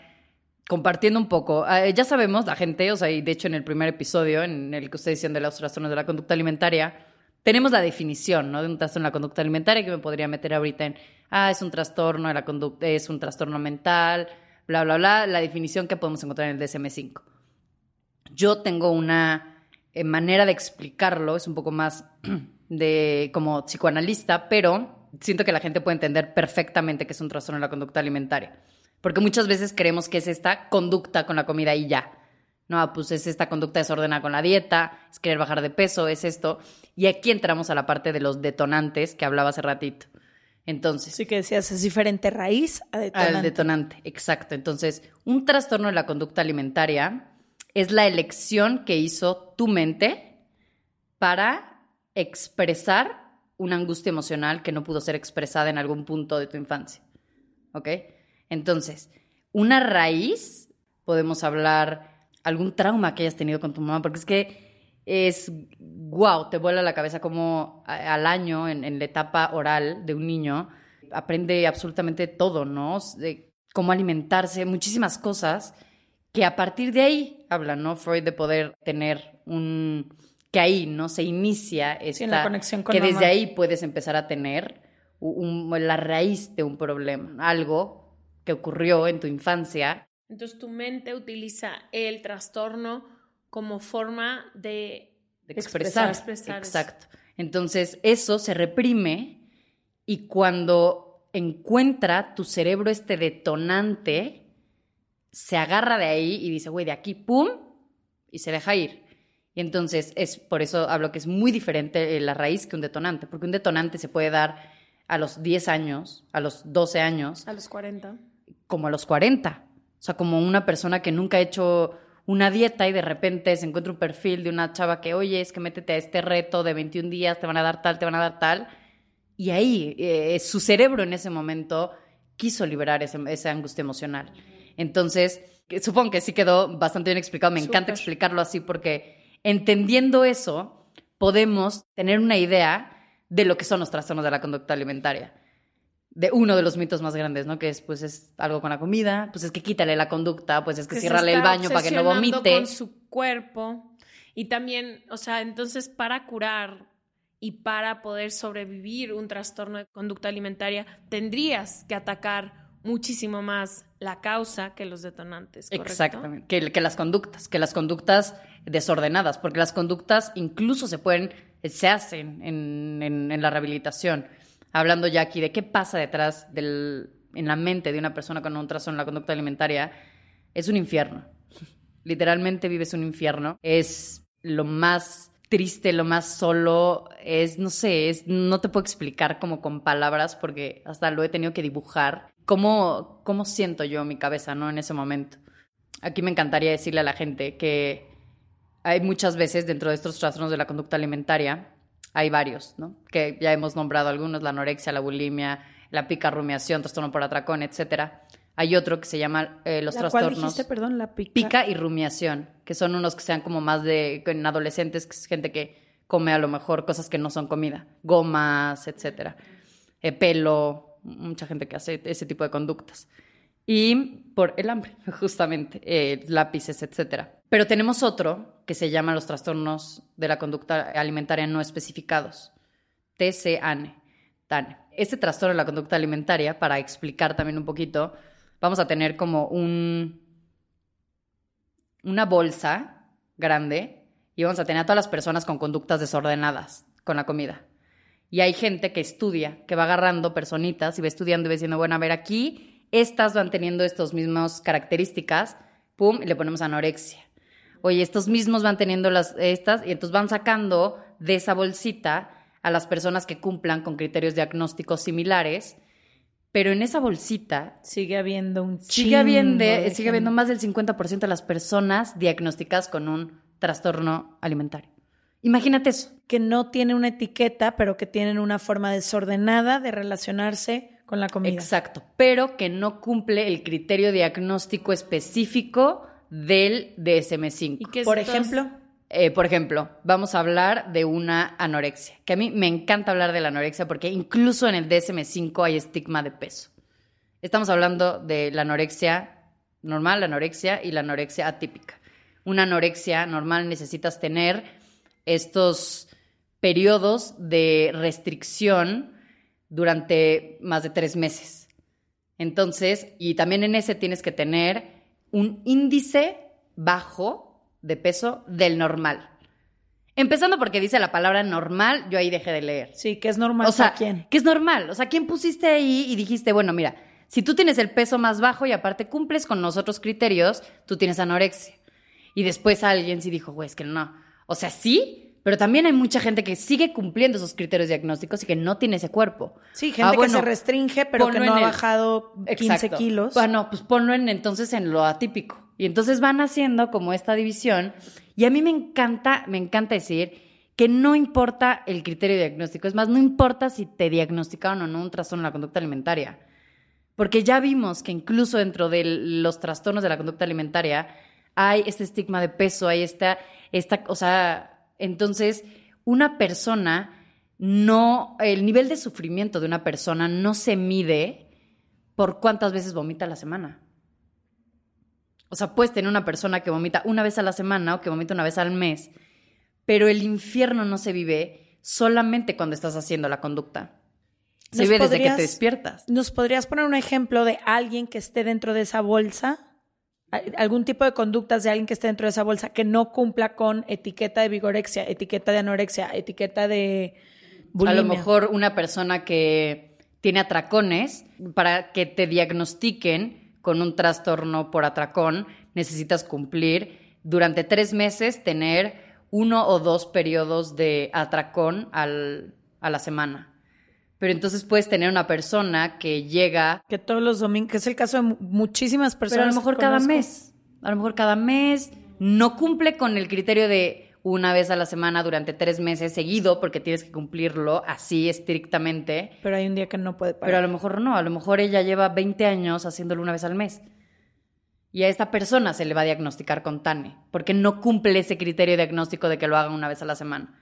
compartiendo un poco. Eh, ya sabemos, la gente, o sea, y de hecho en el primer episodio, en el que ustedes decían de los trastornos de la conducta alimentaria, tenemos la definición, ¿no? De un trastorno de la conducta alimentaria que me podría meter ahorita en, ah, es un trastorno de la conducta, es un trastorno mental, bla, bla, bla, la definición que podemos encontrar en el DSM-5. Yo tengo una eh, manera de explicarlo, es un poco más de como psicoanalista, pero siento que la gente puede entender perfectamente que es un trastorno de la conducta alimentaria. Porque muchas veces creemos que es esta conducta con la comida y ya. No, pues es esta conducta desordenada con la dieta, es querer bajar de peso, es esto. Y aquí entramos a la parte de los detonantes que hablaba hace ratito. Entonces, Sí que decías, es diferente raíz a detonante. al detonante, exacto. Entonces, un trastorno de la conducta alimentaria es la elección que hizo tu mente para expresar una angustia emocional que no pudo ser expresada en algún punto de tu infancia. ¿Ok? Entonces, una raíz, podemos hablar algún trauma que hayas tenido con tu mamá, porque es que es, wow, te vuela la cabeza como al año, en, en la etapa oral de un niño, aprende absolutamente todo, ¿no? De cómo alimentarse, muchísimas cosas que a partir de ahí habla, ¿no? Freud de poder tener un que ahí no se inicia esta la conexión con que desde ahí puedes empezar a tener un- la raíz de un problema, algo que ocurrió en tu infancia Entonces tu mente utiliza el trastorno como forma de... de expresar. expresar. Exacto. Entonces, eso se reprime y cuando encuentra tu cerebro este detonante, se agarra de ahí y dice, güey, de aquí, pum, y se deja ir. Y entonces, es por eso hablo que es muy diferente eh, la raíz que un detonante, porque un detonante se puede dar a los 10 años, a los 12 años, A los 40. como a los 40. O sea, como una persona que nunca ha hecho una dieta y de repente se encuentra un perfil de una chava que, oye, es que métete a este reto de 21 días, te van a dar tal, te van a dar tal. Y ahí eh, su cerebro en ese momento quiso liberar ese- esa angustia emocional. Entonces, supongo que sí quedó bastante bien explicado. Me encanta explicarlo así porque entendiendo eso, podemos tener una idea de lo que son los trastornos de la conducta alimentaria. De uno de los mitos más grandes, ¿no? Que es, pues, es algo con la comida, pues es que quítale la conducta, pues es que, se ciérrale el baño para que no vomite. con su cuerpo. Y también, o sea, entonces para curar y para poder sobrevivir un trastorno de conducta alimentaria, tendrías que atacar muchísimo más la causa que los detonantes. ¿correcto? Exactamente, que, que las conductas, que las conductas desordenadas, porque las conductas incluso se pueden, se hacen en, en- en la rehabilitación. Hablando ya aquí de qué pasa detrás del, en la mente de una persona con un trastorno en la conducta alimentaria, es un infierno. Literalmente vives un infierno. Es lo más triste, lo más solo, es, no sé, es, no te puedo explicar como con palabras porque hasta lo he tenido que dibujar. ¿Cómo, cómo siento yo mi cabeza, no? En ese momento. Aquí me encantaría decirle a la gente que hay muchas veces dentro de estos trastornos de la conducta alimentaria, hay varios, ¿no? Que ya hemos nombrado algunos, la anorexia, la bulimia, la pica rumiación, trastorno por atracón, etcétera. Hay otro que se llama eh, los ¿La cual trastornos dijiste, perdón? La pica. pica y rumiación, que son unos que sean como más de en adolescentes, que es gente que come a lo mejor cosas que no son comida, gomas, etcétera, Eh, pelo, mucha gente que hace ese tipo de conductas. Y por el hambre, justamente, eh, lápices, etcétera. Pero tenemos otro que se llama los trastornos de la conducta alimentaria no especificados, TCANE. TANE. Este trastorno de la conducta alimentaria, para explicar también un poquito, vamos a tener como un, una bolsa grande y vamos a tener a todas las personas con conductas desordenadas con la comida. Y hay gente que estudia, que va agarrando personitas y va estudiando y va diciendo, bueno, a ver, aquí estas van teniendo estas mismas características, pum, y le ponemos anorexia. Oye, estos mismos van teniendo las estas y entonces van sacando de esa bolsita a las personas que cumplan con criterios diagnósticos similares, pero en esa bolsita Sigue habiendo un sigue habiendo, de sigue habiendo más del 50% de las personas diagnosticadas con un trastorno alimentario. Imagínate eso. que no tiene una etiqueta, pero que tienen una forma desordenada de relacionarse con la comida. Exacto, pero que no cumple el criterio diagnóstico específico del DSM-5. ¿Y qué es Por ejemplo, Eh, por ejemplo, vamos a hablar de una anorexia, que a mí me encanta hablar de la anorexia porque incluso en el DSM-5 hay estigma de peso. Estamos hablando de la anorexia normal, la anorexia y la anorexia atípica. Una anorexia normal necesitas tener estos periodos de restricción durante más de tres meses. Entonces, y también en ese tienes que tener un índice bajo de peso del normal. Empezando porque dice la palabra normal, yo ahí dejé de leer. sí, que es normal O sea, quién. que es normal. O sea, ¿quién pusiste ahí y dijiste, bueno, mira, si tú tienes el peso más bajo y aparte cumples con los otros criterios, tú tienes anorexia. Y después alguien sí dijo, güey, es que no. O sea, sí, pero también hay mucha gente que sigue cumpliendo esos criterios diagnósticos y que no tiene ese cuerpo. Sí, gente Ah, que bueno, se restringe, pero que no ha el- bajado 15 Exacto. kilos. Bueno, pues ponlo en, entonces en lo atípico. Y entonces van haciendo como esta división. Y a mí me encanta, me encanta decir que no importa el criterio diagnóstico. Es más, no importa si te diagnosticaron o no un trastorno de la conducta alimentaria. Porque ya vimos que incluso dentro de los trastornos de la conducta alimentaria hay este estigma de peso, hay esta, esta, o sea, entonces una persona no, el nivel de sufrimiento de una persona no se mide por cuántas veces vomita a la semana. O sea, puedes tener una persona que vomita una vez a la semana o que vomita una vez al mes, pero el infierno no se vive solamente cuando estás haciendo la conducta. Se ¿Nos vive desde que podrías- te despiertas. ¿Nos podrías poner un ejemplo de alguien que esté dentro de esa bolsa? ¿Al- ¿Algún tipo de conductas de alguien que esté dentro de esa bolsa que no cumpla con etiqueta de vigorexia, etiqueta de anorexia, etiqueta de bulimia? A lo mejor una persona que tiene atracones, para que te diagnostiquen con un trastorno por atracón, necesitas cumplir durante tres meses tener uno o dos periodos de atracón al- a la semana. Pero entonces puedes tener una persona que llega Que todos los domingos, que es el caso de mu- muchísimas personas. pero a lo mejor cada conozco. mes. A lo mejor cada mes no cumple con el criterio de una vez a la semana durante tres meses seguido, porque tienes que cumplirlo así estrictamente. Pero hay un día que no puede parar. Pero a lo mejor no, a lo mejor ella lleva 20 años haciéndolo una vez al mes. Y a esta persona se le va a diagnosticar con TANE, porque no cumple ese criterio diagnóstico de que lo haga una vez a la semana.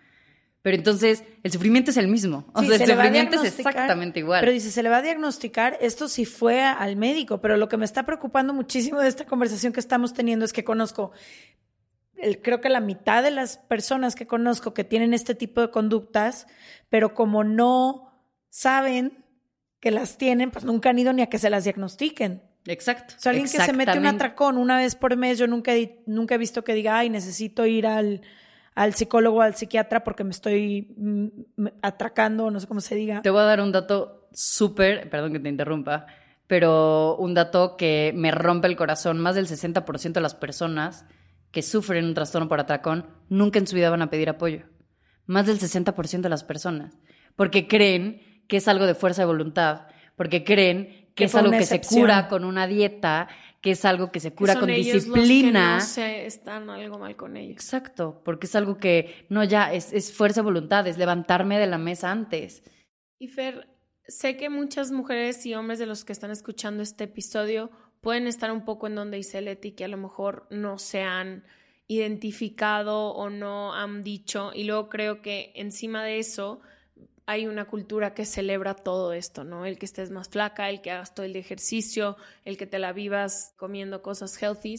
Pero entonces el sufrimiento es el mismo. O Sí, sea, se el sufrimiento es exactamente igual. Pero dice, se le va a diagnosticar, esto si fue al médico, pero lo que me está preocupando muchísimo de esta conversación que estamos teniendo es que conozco, el, creo que la mitad de las personas que conozco que tienen este tipo de conductas, pero como no saben que las tienen, pues nunca han ido ni a que se las diagnostiquen. Exacto. O sea, alguien que se mete un atracón una vez por mes, yo nunca, he- nunca he visto que diga, ay, necesito ir al, al psicólogo al psiquiatra porque me estoy mm, atracando, no sé cómo se diga. Te voy a dar un dato súper, perdón que te interrumpa, pero un dato que me rompe el corazón. Más del 60% de las personas que sufren un trastorno por atracón nunca en su vida van a pedir apoyo. Más del 60% de las personas. Porque creen que es algo de fuerza de voluntad, porque creen que, Que es algo que se cura con una dieta, que es algo que se cura son con ellos disciplina. Los que no se están algo mal con ellos. Exacto, porque es algo que, no, ya, es, es fuerza de voluntad, es levantarme de la mesa antes. Y Fer, sé que muchas mujeres y hombres de los que están escuchando este episodio pueden estar un poco en donde dice Leti, que a lo mejor no se han identificado o no han dicho. Y luego creo que encima de eso hay una cultura que celebra todo esto, ¿no? El que estés más flaca, el que hagas todo el ejercicio, el que te la vivas comiendo cosas healthy.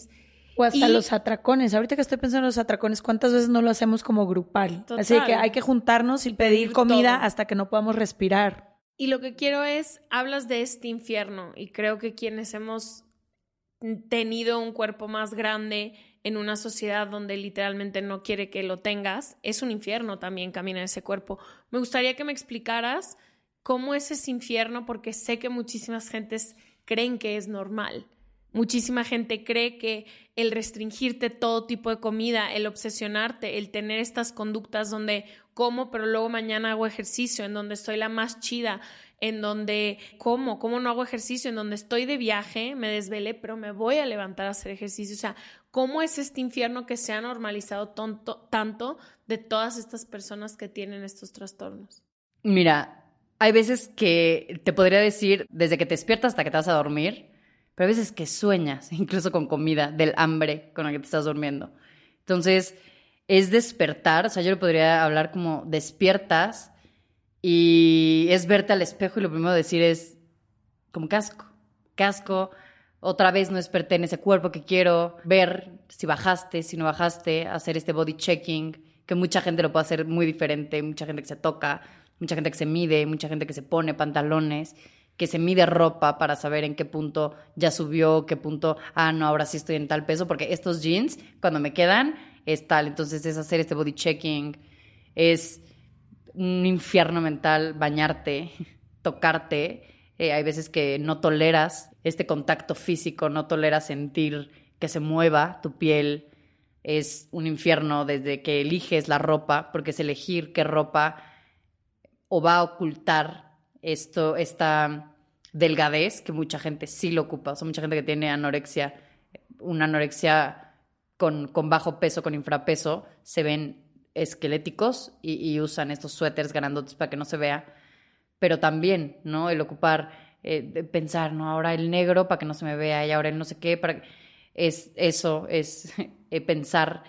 O hasta Y- los atracones. Ahorita que estoy pensando en los atracones, ¿cuántas veces no lo hacemos como grupal? Total. Así que hay que juntarnos y pedir, Pedir comida todo. hasta que no podamos respirar. Y lo que quiero es, hablas de este infierno y creo que quienes hemos tenido un cuerpo más grande en una sociedad donde literalmente no quiere que lo tengas, es un infierno también caminar ese cuerpo. Me gustaría que me explicaras cómo es ese infierno porque sé que muchísimas gentes creen que es normal. Muchísima gente cree que el restringirte todo tipo de comida, el obsesionarte, el tener estas conductas donde como, pero luego mañana hago ejercicio, en donde estoy la más chida, en donde como, como no hago ejercicio, en donde estoy de viaje, me desvelé, pero me voy a levantar a hacer ejercicio. O sea, ¿cómo es este infierno que se ha normalizado tanto de todas estas personas que tienen estos trastornos? Mira, hay veces que te podría decir desde que te despiertas hasta que te vas a dormir, pero hay veces que sueñas, incluso con comida, del hambre con la que te estás durmiendo. Entonces, es despertar, o sea, yo le podría hablar como despiertas y es verte al espejo y lo primero decir es como casco, casco, otra vez no desperté en ese cuerpo que quiero, ver si bajaste, si no bajaste, hacer este body checking, que mucha gente lo puede hacer muy diferente, mucha gente que se toca, mucha gente que se mide, mucha gente que se pone pantalones, que se mide ropa para saber en qué punto ya subió, qué punto, ah, no, ahora sí estoy en tal peso, porque estos jeans, cuando me quedan, es tal. Entonces es hacer este body checking, es un infierno mental bañarte, tocarte. Eh, hay veces que no toleras este contacto físico, no toleras sentir que se mueva tu piel. Es un infierno desde que eliges la ropa, porque es elegir qué ropa o va a ocultar esto, esta delgadez que mucha gente sí lo ocupa. O sea, mucha gente que tiene anorexia, una anorexia con, bajo peso, con infrapeso, se ven esqueléticos y, y usan estos suéteres grandotes para que no se vea. Pero también, ¿no? El ocupar, eh, de pensar, ¿no? Ahora el negro para que no se me vea y ahora el no sé qué, para es eso, es eh, pensar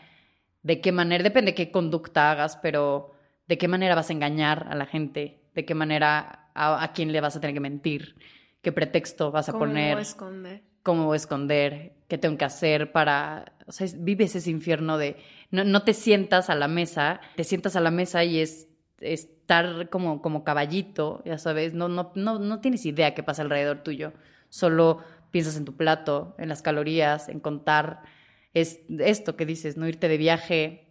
de qué manera, depende de qué conducta hagas, pero de qué manera vas a engañar a la gente, de qué manera a, a quién le vas a tener que mentir, qué pretexto vas a ¿Cómo poner, esconder? cómo voy a esconder, qué tengo que hacer para, o sea, es- vives ese infierno de, no, no te sientas a la mesa, te sientas a la mesa y es estar como, como caballito, ya sabes, no, no, no, no tienes idea qué pasa alrededor tuyo, solo piensas en tu plato, en las calorías, en contar, es esto que dices, no irte de viaje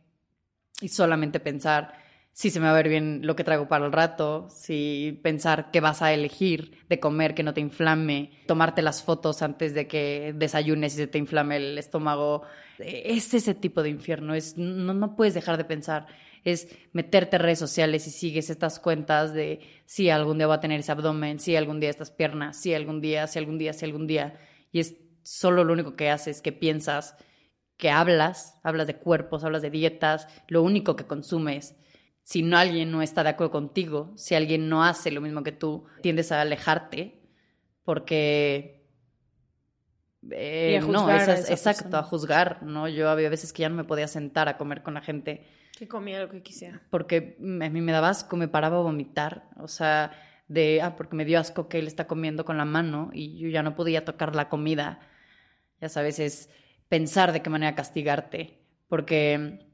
y solamente pensar si se me va a ver bien lo que traigo para el rato, si pensar qué vas a elegir de comer que no te inflame, tomarte las fotos antes de que desayunes y se te inflame el estómago. Es ese tipo de infierno, es, no, no puedes dejar de pensar. Es meterte en redes sociales y sigues estas cuentas de si algún día voy a tener ese abdomen, si algún día estas piernas, si algún día, si algún día, si algún día. Y es solo lo único que haces, que piensas, que hablas, hablas de cuerpos, hablas de dietas, lo único que consumes. Si no alguien no está de acuerdo contigo, si alguien no hace lo mismo que tú, tiendes a alejarte porque Eh, Y a no, juzgar a esas- esa exacto, persona. a juzgar, ¿no? Yo había veces que ya no me podía sentar a comer con la gente Que comía lo que quisiera. porque a mí me daba asco, me paraba a vomitar, o sea, de, ah, porque me dio asco que él está comiendo con la mano y yo ya no podía tocar la comida. Ya sabes, es pensar de qué manera castigarte, porque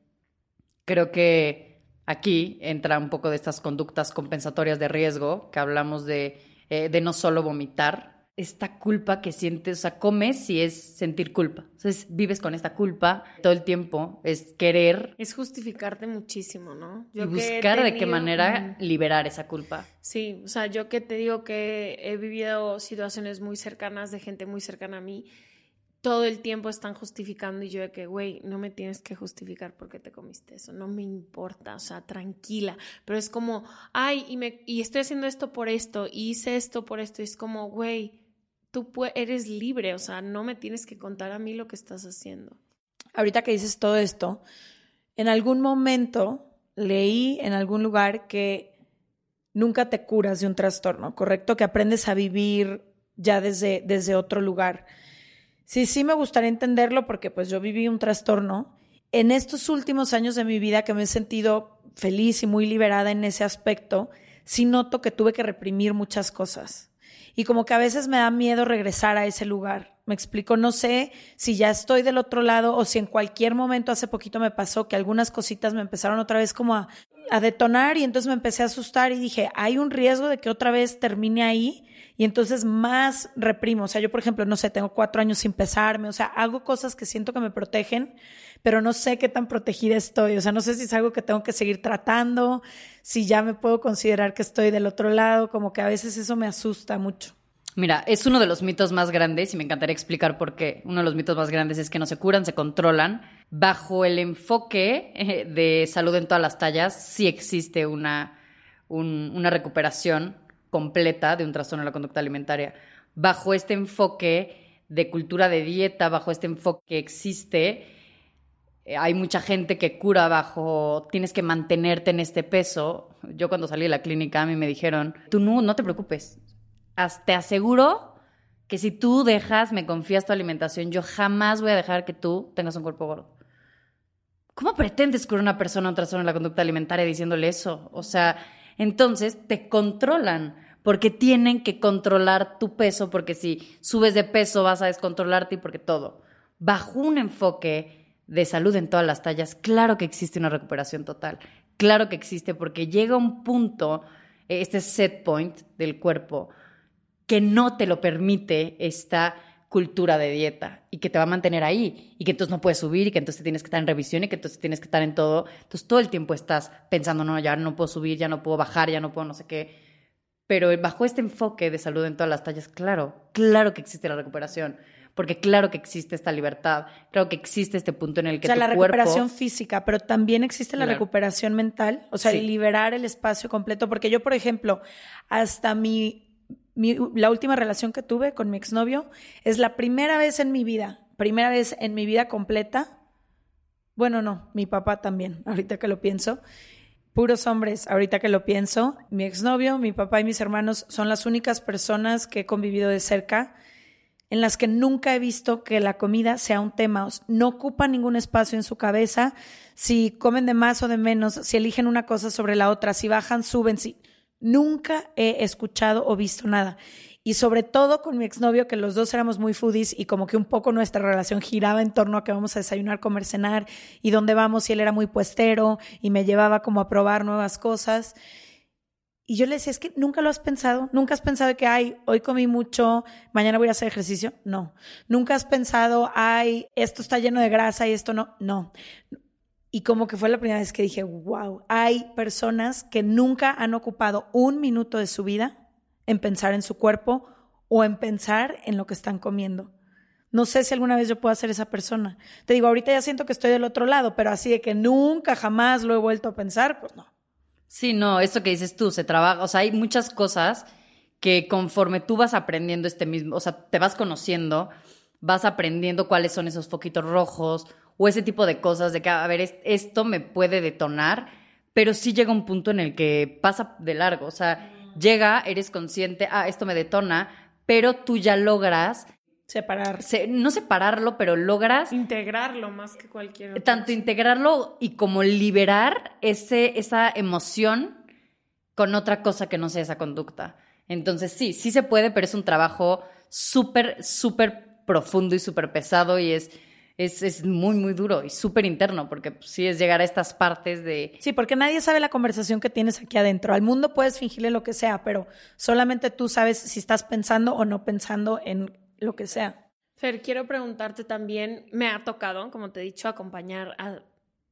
creo que aquí entra un poco de estas conductas compensatorias de riesgo, que hablamos de, eh, de no solo vomitar, esta culpa que sientes, o sea, comes y es sentir culpa. Entonces vives con esta culpa todo el tiempo, es querer Es justificarte muchísimo, ¿no? y buscar de qué manera liberar esa culpa. Sí, o sea, yo que te digo que he vivido situaciones muy cercanas de gente muy cercana a mí, todo el tiempo están justificando y yo de que, güey, no me tienes que justificar porque te comiste eso, no me importa, o sea, tranquila, pero es como, ay, y, me, y estoy haciendo esto por esto, y hice esto por esto, y es como, güey, tú eres libre, o sea, no me tienes que contar a mí lo que estás haciendo. Ahorita que dices todo esto, en algún momento leí en algún lugar que nunca te curas de un trastorno, ¿correcto? Que aprendes a vivir ya desde, desde otro lugar. Sí, sí me gustaría entenderlo porque pues yo viví un trastorno. En estos últimos años de mi vida que me he sentido feliz y muy liberada en ese aspecto, sí noto que tuve que reprimir muchas cosas. Y como que a veces me da miedo regresar a ese lugar. Me explico, no sé si ya estoy del otro lado o si en cualquier momento hace poquito me pasó que algunas cositas me empezaron otra vez como a, a detonar y entonces me empecé a asustar y dije, hay un riesgo de que otra vez termine ahí y entonces más reprimo. O sea, yo por ejemplo, no sé, tengo cuatro años sin pesarme, o sea, hago cosas que siento que me protegen, pero no sé qué tan protegida estoy. O sea, no sé si es algo que tengo que seguir tratando, si ya me puedo considerar que estoy del otro lado, como que a veces eso me asusta mucho. Mira, es uno de los mitos más grandes y me encantaría explicar por qué. Uno de los mitos más grandes es que no se curan, se controlan. Bajo el enfoque eh, de salud en todas las tallas, sí existe una, un- una recuperación completa de un trastorno de la conducta alimentaria. Bajo este enfoque de cultura de dieta, bajo este enfoque que existe, hay mucha gente que cura bajo, tienes que mantenerte en este peso. Yo cuando salí de la clínica a mí me dijeron, tú no, no te preocupes, te aseguro que si tú dejas, me confías tu alimentación, yo jamás voy a dejar que tú tengas un cuerpo gordo. ¿Cómo pretendes curar a una persona un trastorno de la conducta alimentaria diciéndole eso? O sea, entonces te controlan porque tienen que controlar tu peso, porque si subes de peso vas a descontrolarte y porque todo. Bajo un enfoque de salud en todas las tallas, claro que existe una recuperación total. Claro que existe porque llega un punto, eh, este set point del cuerpo, que no te lo permite esta cultura de dieta y que te va a mantener ahí y que entonces no puedes subir y que entonces tienes que estar en revisión y que entonces tienes que estar en todo. Entonces todo el tiempo estás pensando, no, ya no puedo subir, ya no puedo bajar, ya no puedo no sé qué. Pero bajo este enfoque de salud en todas las tallas, claro, claro que existe la recuperación, porque claro que existe esta libertad, claro que existe este punto en el que o sea, tu la cuerpo... recuperación física, pero también existe la Claro. recuperación mental, o sea, Sí. liberar el espacio completo, porque yo, por ejemplo, hasta mi, mi- la última relación que tuve con mi exnovio es la primera vez en mi vida, primera vez en mi vida completa, bueno, no, mi papá también, ahorita que lo pienso, puros hombres, ahorita que lo pienso, mi exnovio, mi papá y mis hermanos son las únicas personas que he convivido de cerca en las que nunca he visto que la comida sea un tema. No ocupa ningún espacio en su cabeza. Si comen de más o de menos, si eligen una cosa sobre la otra, si bajan, suben, si nunca he escuchado o visto nada. Y sobre todo con mi exnovio, que los dos éramos muy foodies y como que un poco nuestra relación giraba en torno a que vamos a desayunar, comer, cenar y dónde vamos. Y él era muy puestero y me llevaba como a probar nuevas cosas. Y yo le decía, es que nunca lo has pensado, nunca has pensado que, ay, hoy comí mucho, mañana voy a hacer ejercicio. No. Nunca has pensado, ay, esto está lleno de grasa y esto no. No. Y como que fue la primera vez que dije, wow, hay personas que nunca han ocupado un minuto de su vida en pensar en su cuerpo o en pensar en lo que están comiendo. No sé si alguna vez yo puedo ser esa persona. Te digo, ahorita ya siento que estoy del otro lado, pero así de que nunca, jamás lo he vuelto a pensar, pues no. Sí, no, esto que dices tú, se trabaja, o sea, hay muchas cosas que conforme tú vas aprendiendo este mismo, o sea, te vas conociendo, vas aprendiendo cuáles son esos foquitos rojos o ese tipo de cosas de que, a ver, es- esto me puede detonar, pero sí llega un punto en el que pasa de largo, o sea, llega, eres consciente, ah, esto me detona, pero tú ya logras Separar. se- no separarlo, pero logras Integrarlo más que cualquier otra tanto integrarlo y como liberar ese, esa emoción con otra cosa que no sea esa conducta. Entonces sí, sí se puede, pero es un trabajo súper, súper profundo y súper pesado y es, es, es muy, muy duro y súper interno, porque pues, sí es llegar a estas partes de... Sí, porque nadie sabe la conversación que tienes aquí adentro. Al mundo puedes fingirle lo que sea, pero solamente tú sabes si estás pensando o no pensando en lo que sea. Fer, quiero preguntarte también, me ha tocado, como te he dicho, acompañar a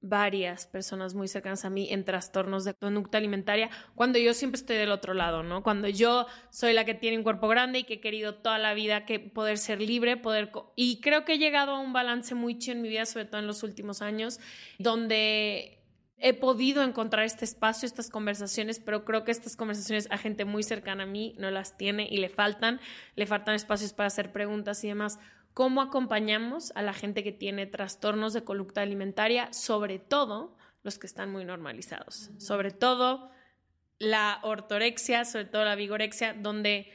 varias personas muy cercanas a mí en trastornos de conducta alimentaria, cuando yo siempre estoy del otro lado, ¿no? Cuando yo soy la que tiene un cuerpo grande y que he querido toda la vida que poder ser libre, poder... Y creo que he llegado a un balance muy chido en mi vida, sobre todo en los últimos años, donde he podido encontrar este espacio, estas conversaciones, pero creo que estas conversaciones a gente muy cercana a mí no las tiene y le faltan, le faltan espacios para hacer preguntas y demás. ¿Cómo acompañamos a la gente que tiene trastornos de conducta alimentaria, sobre todo los que están muy normalizados? Sobre todo la ortorexia, sobre todo la vigorexia, donde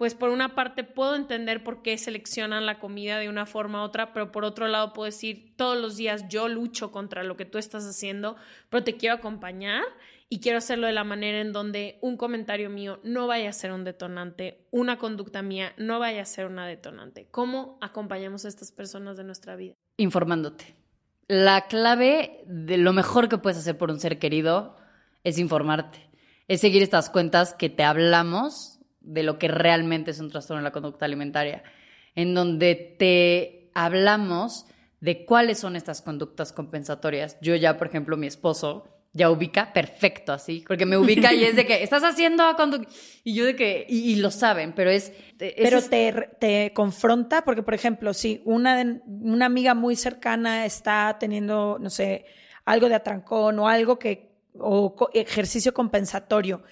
pues por una parte puedo entender por qué seleccionan la comida de una forma u otra, pero por otro lado puedo decir, todos los días yo lucho contra lo que tú estás haciendo, pero te quiero acompañar y quiero hacerlo de la manera en donde un comentario mío no vaya a ser un detonante, una conducta mía no vaya a ser una detonante. ¿Cómo acompañamos a estas personas de nuestra vida? informándote. La clave de lo mejor que puedes hacer por un ser querido es informarte. Es seguir estas cuentas que te hablamos de lo que realmente es un trastorno de la conducta alimentaria, en donde te hablamos de cuáles son estas conductas compensatorias. Yo ya, por ejemplo, mi esposo ya ubica perfecto así, porque me ubica y es de que estás haciendo conducta y yo de que y, y lo saben, pero es, es Pero es- te, te confronta, porque por ejemplo, si una, una amiga muy cercana está teniendo, no sé, algo de atrancón o algo que, o ejercicio compensatorio,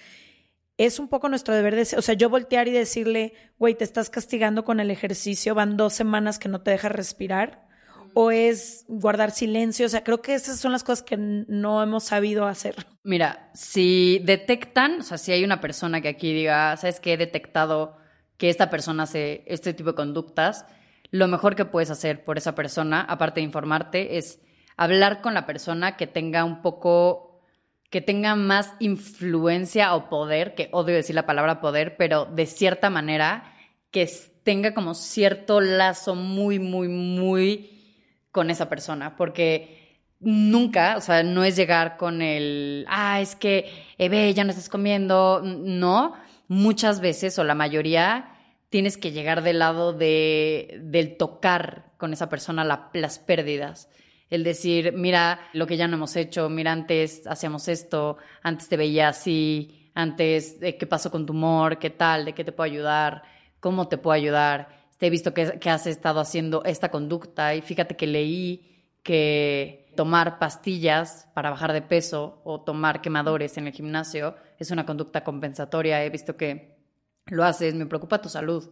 es un poco nuestro deber de, o sea, yo voltear y decirle, güey, te estás castigando con el ejercicio, van dos semanas que no te dejas respirar, o es guardar silencio, o sea, creo que esas son las cosas que no hemos sabido hacer. Mira, si detectan, o sea, si hay una persona que aquí diga, ¿sabes qué? He detectado que esta persona hace este tipo de conductas, lo mejor que puedes hacer por esa persona, aparte de informarte, es hablar con la persona que tenga un poco, que tenga más influencia o poder, que odio decir la palabra poder, pero de cierta manera que tenga como cierto lazo muy, muy, muy con esa persona, porque nunca, o sea, no es llegar con el, ah, es que, eh, ve, ya no estás comiendo, no, muchas veces o la mayoría tienes que llegar del lado de, del tocar con esa persona la- las pérdidas. El decir, mira lo que ya no hemos hecho, mira, antes hacíamos esto, antes te veía así, antes, eh, ¿qué pasó con tu humor? ¿Qué tal? ¿De qué te puedo ayudar? ¿Cómo te puedo ayudar? Te he visto que, que has estado haciendo esta conducta y fíjate que leí que tomar pastillas para bajar de peso o tomar quemadores en el gimnasio es una conducta compensatoria. He visto que lo haces, me preocupa tu salud,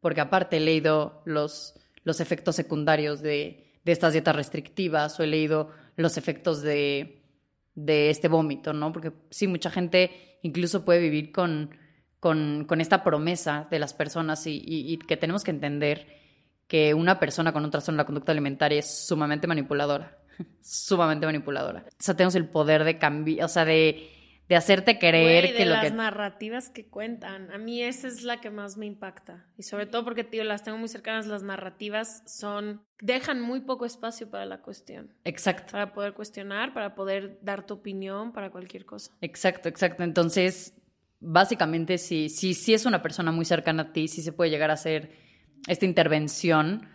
porque aparte he leído los, los efectos secundarios de, de estas dietas restrictivas o he leído los efectos de, de este vómito, ¿no? Porque sí, mucha gente incluso puede vivir con, con, esta promesa de las personas y que tenemos que entender que una persona con un trastorno de la conducta alimentaria es sumamente manipuladora, sumamente manipuladora. O sea, tenemos el poder de cambiar, o sea, de, de hacerte creer Güey, que de lo las que... narrativas que cuentan. A mí esa es la que más me impacta. Y sobre todo porque, tío, las tengo muy cercanas. Las narrativas son... Dejan muy poco espacio para la cuestión. Exacto. Para poder cuestionar, para poder dar tu opinión, para cualquier cosa. Exacto, exacto. Entonces, básicamente, si, si, si es una persona muy cercana a ti, sí se puede llegar a hacer esta intervención,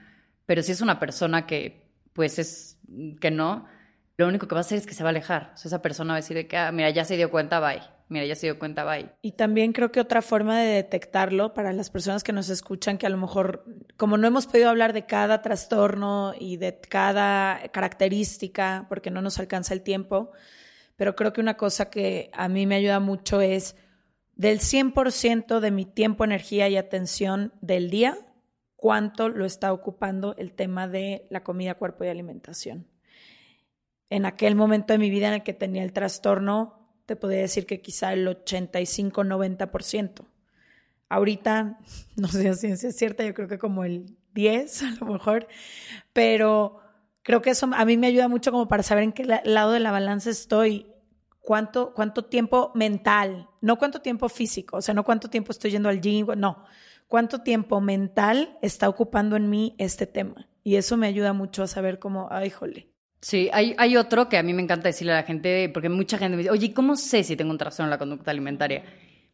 pero si es una persona que, pues, es que no, lo único que va a hacer es que se va a alejar. Esa persona va a decir de que, ah, mira, ya se dio cuenta, bye. Mira, ya se dio cuenta, bye. Y también creo que otra forma de detectarlo para las personas que nos escuchan, que a lo mejor, como no hemos podido hablar de cada trastorno y de cada característica, porque no nos alcanza el tiempo, pero creo que una cosa que a mí me ayuda mucho es del 100% de mi tiempo, energía y atención del día, cuánto lo está ocupando el tema de la comida, cuerpo y alimentación. En aquel momento de mi vida en el que tenía el trastorno, te podría decir que quizá el 85-90%. ahorita, no sé si es cierta, yo creo que como el 10 a lo mejor, pero creo que eso a mí me ayuda mucho como para saber en qué lado de la balanza estoy, cuánto, cuánto tiempo mental, no cuánto tiempo físico, o sea, no cuánto tiempo estoy yendo al gym, no, cuánto tiempo mental está ocupando en mí este tema. Y eso me ayuda mucho a saber cómo, ay, jole. Sí, hay, hay otro que a mí me encanta decirle a la gente, porque mucha gente me dice, oye, ¿cómo sé si tengo un trastorno en la conducta alimentaria?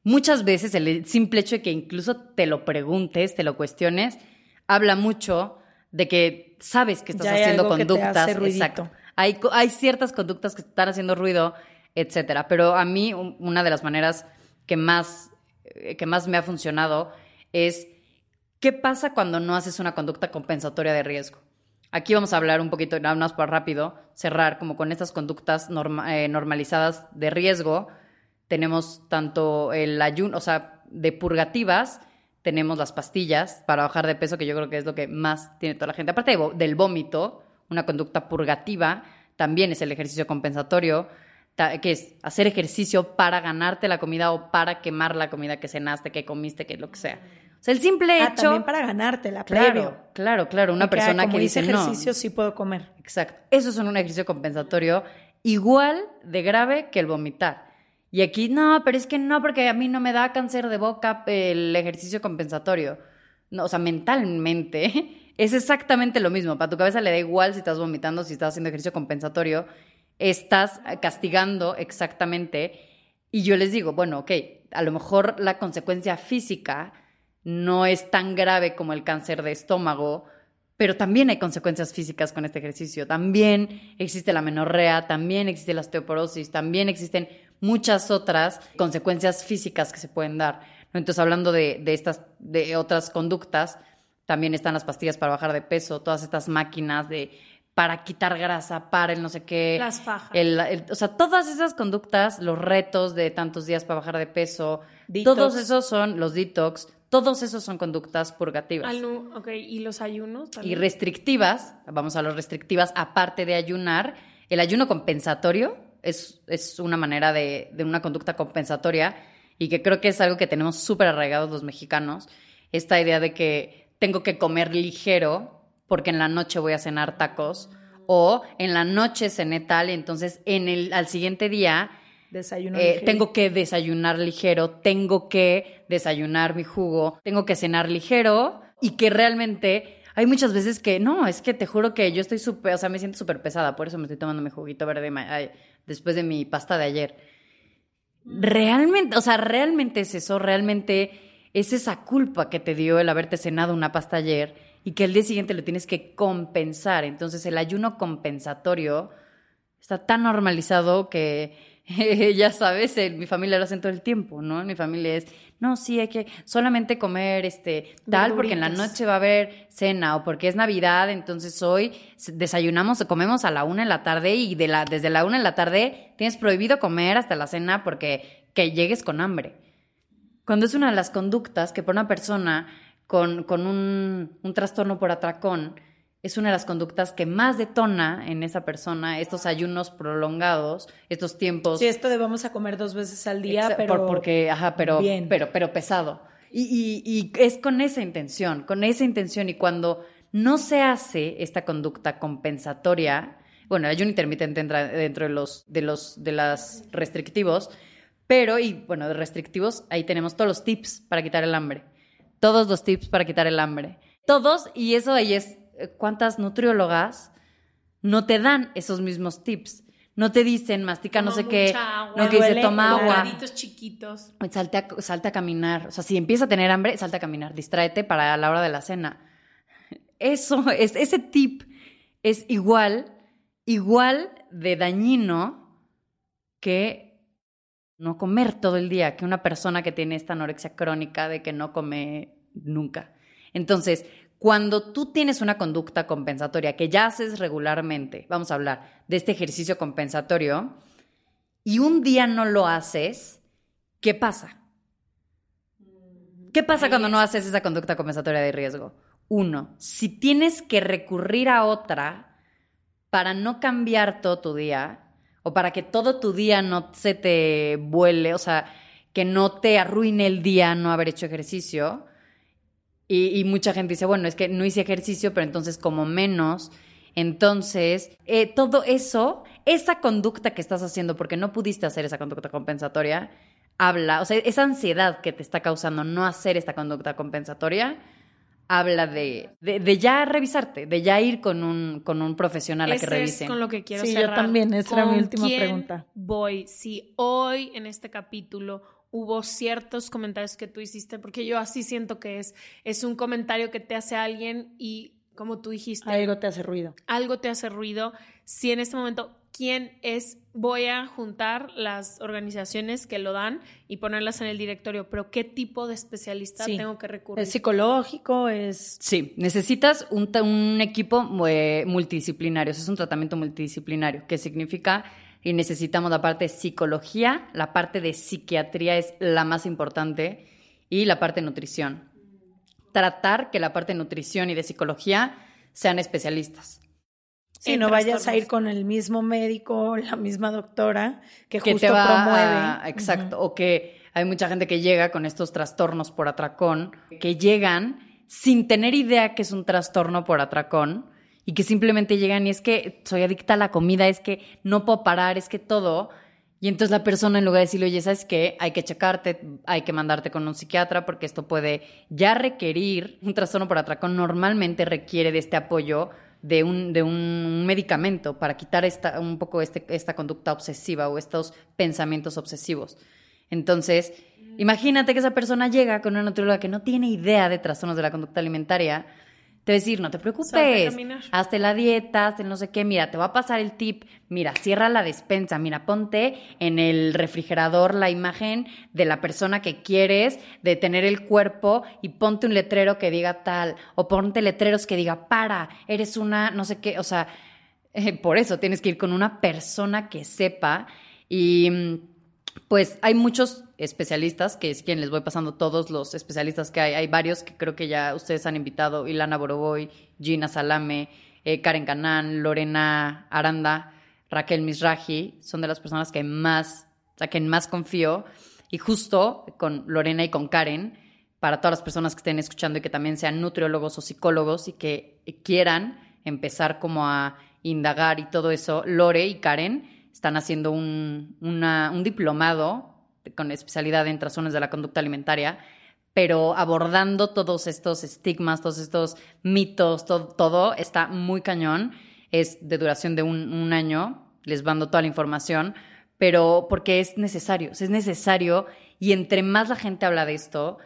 Muchas veces el simple hecho de que incluso te lo preguntes, te lo cuestiones, habla mucho de que sabes que estás haciendo conductas. exacto. Hay, hay ciertas conductas que están haciendo ruido, etcétera. Pero a mí, una de las maneras que más, eh, que más me ha funcionado es qué pasa cuando no haces una conducta compensatoria de riesgo. Aquí vamos a hablar un poquito, nada más para rápido, cerrar como con estas conductas eh, normalizadas de riesgo tenemos tanto el ayuno, o sea, de purgativas, tenemos las pastillas para bajar de peso, que yo creo que es lo que más tiene toda la gente. Aparte del vómito, una conducta purgativa, también es el ejercicio compensatorio, que es hacer ejercicio para ganarte la comida o para quemar la comida que cenaste, que comiste, que lo que sea. O sea, el simple ah, hecho... también para ganártela, claro, previo. Claro, claro, una persona que dice, ejercicio sí puedo comer. Exacto. Eso es un ejercicio compensatorio igual de grave que el vomitar. Y aquí, no, pero es que no, porque a mí no me da cáncer de boca el ejercicio compensatorio. No, o sea, mentalmente es exactamente lo mismo. Para tu cabeza le da igual si estás vomitando, si estás haciendo ejercicio compensatorio. Estás castigando exactamente. Y yo les digo, bueno, ok, a lo mejor la consecuencia física no es tan grave como el cáncer de estómago, pero también hay consecuencias físicas con este ejercicio. También existe la menorrea, también existe la osteoporosis, también existen muchas otras consecuencias físicas que se pueden dar. Entonces, hablando de, estas, de otras conductas, también están las pastillas para bajar de peso, todas estas máquinas de para quitar grasa, para el no sé qué. Las fajas. o sea, todas esas conductas, los retos de tantos días para bajar de peso, todos esos son los detox, todos esos son conductas purgativas. ok, ¿y los ayunos? Y restrictivas, vamos a las restrictivas, aparte de ayunar, el ayuno compensatorio es, una manera de, una conducta compensatoria y que creo que es algo que tenemos súper arraigados los mexicanos, esta idea de que tengo que comer ligero porque en la noche voy a cenar tacos o en la noche cené tal, entonces en el, al siguiente día eh, tengo que desayunar ligero, tengo que desayunar mi jugo, tengo que cenar ligero y que realmente hay muchas veces que no, es que te juro que yo estoy súper, o sea, me siento súper pesada, por eso me estoy tomando mi juguito verde después de mi pasta de ayer. Realmente, o sea, realmente es eso, realmente es esa culpa que te dio el haberte cenado una pasta ayer y que el día siguiente lo tienes que compensar. Entonces el ayuno compensatorio está tan normalizado que ya sabes, mi familia lo hace todo el tiempo, ¿no? Mi familia es, no, sí, hay que solamente comer este tal porque en la noche va a haber cena o porque es Navidad, entonces hoy desayunamos, comemos a la una en la tarde y de la, desde la una en la tarde tienes prohibido comer hasta la cena porque que llegues con hambre. Cuando es una de las conductas que por una persona con, con un, un trastorno por atracón, es una de las conductas que más detona en esa persona estos ayunos prolongados, estos tiempos. Sí, esto de vamos a comer dos veces al día, pero porque, ajá, pero, pero, pero pesado. Y, y, es con esa intención, con esa intención y cuando no se hace esta conducta compensatoria, bueno, el ayuno intermitente entra dentro de los de los de las restrictivos, pero y bueno, de restrictivos ahí tenemos todos los tips para quitar el hambre, todos los tips para quitar el hambre, todos y eso ahí es cuántas nutriólogas no te dan esos mismos tips. No te dicen, mastica no sé qué, no que dice, toma agua. chiquitos. Salte a, salte a caminar. O sea, si empieza a tener hambre, salte a caminar. Distráete para la hora de la cena. Eso, es, ese tip es igual, igual de dañino que no comer todo el día, que una persona que tiene esta anorexia crónica de que no come nunca. Entonces, cuando tú tienes una conducta compensatoria que ya haces regularmente, vamos a hablar de este ejercicio compensatorio, y un día no lo haces, ¿qué pasa? ¿Qué pasa cuando no haces esa conducta compensatoria de riesgo? Uno, si tienes que recurrir a otra para no cambiar todo tu día o para que todo tu día no se te vuele, o sea, que no te arruine el día no haber hecho ejercicio. Y, y mucha gente dice, bueno, es que no hice ejercicio, pero entonces como menos. Entonces, eh, todo eso, esa conducta que estás haciendo porque no pudiste hacer esa conducta compensatoria, habla, o sea, esa ansiedad que te está causando no hacer esta conducta compensatoria, habla de, de, de ya revisarte, de ya ir con un, con un profesional a que revise. es con lo que quiero Sí, yo cerrar. también, esa era mi ¿Con última quién pregunta. Voy, si hoy en este capítulo hubo ciertos comentarios que tú hiciste, porque yo así siento que es, es un comentario que te hace alguien y como tú dijiste, Algo te hace ruido. algo te hace ruido, si en este momento, ¿quién es? Voy a juntar las organizaciones que lo dan y ponerlas en el directorio, pero ¿qué tipo de especialista Sí. tengo que recurrir? Es psicológico, es... Sí, necesitas un, un equipo eh, multidisciplinario, eso es un tratamiento multidisciplinario, que significa y necesitamos la parte de psicología, la parte de psiquiatría es la más importante y la parte de nutrición. Tratar que la parte de nutrición y de psicología sean especialistas. Si En no vayas a ir con el mismo médico, la misma doctora, que, que justo te va promueve. a- exacto, o que hay mucha gente que llega con estos trastornos por atracón, que llegan sin tener idea que es un trastorno por atracón y que simplemente llegan y es que soy adicta a la comida, es que no puedo parar, es que todo. Y entonces la persona en lugar de decirle, oye, ¿sabes qué? Hay que checarte, hay que mandarte con un psiquiatra porque esto puede ya requerir, un trastorno por atracón normalmente requiere de este apoyo de un, de un medicamento para quitar esta, un poco este, esta conducta obsesiva o estos pensamientos obsesivos. Entonces, imagínate que esa persona llega con una nutrióloga que no tiene idea de trastornos de la conducta alimentaria. Te decir, no te preocupes, hazte la dieta, hazte no sé qué, mira, te va a pasar el tip, mira, cierra la despensa, mira, ponte en el refrigerador la imagen de la persona que quieres, de tener el cuerpo y ponte un letrero que diga tal, o ponte letreros que diga, para, eres una, no sé qué, o sea, eh, por eso tienes que ir con una persona que sepa y mm, pues hay muchos especialistas, que es quien les voy pasando todos los especialistas que hay. Hay varios que creo que ya ustedes han invitado, Ilana Boroboy, Gina Salame, eh, Karen Canán, Lorena Aranda, Raquel Misraji, son de las personas que más, o sea, más confío. Y justo con Lorena y con Karen, para todas las personas que estén escuchando y que también sean nutriólogos o psicólogos y que quieran empezar como a indagar y todo eso, Lore y Karen están haciendo un, un diplomado con especialidad en trastornos de la conducta alimentaria, pero abordando todos estos estigmas, todos estos mitos, todo, está muy cañón. Es de duración de un, un año, les mando toda la información, pero porque es necesario, es necesario y entre más la gente habla de esto,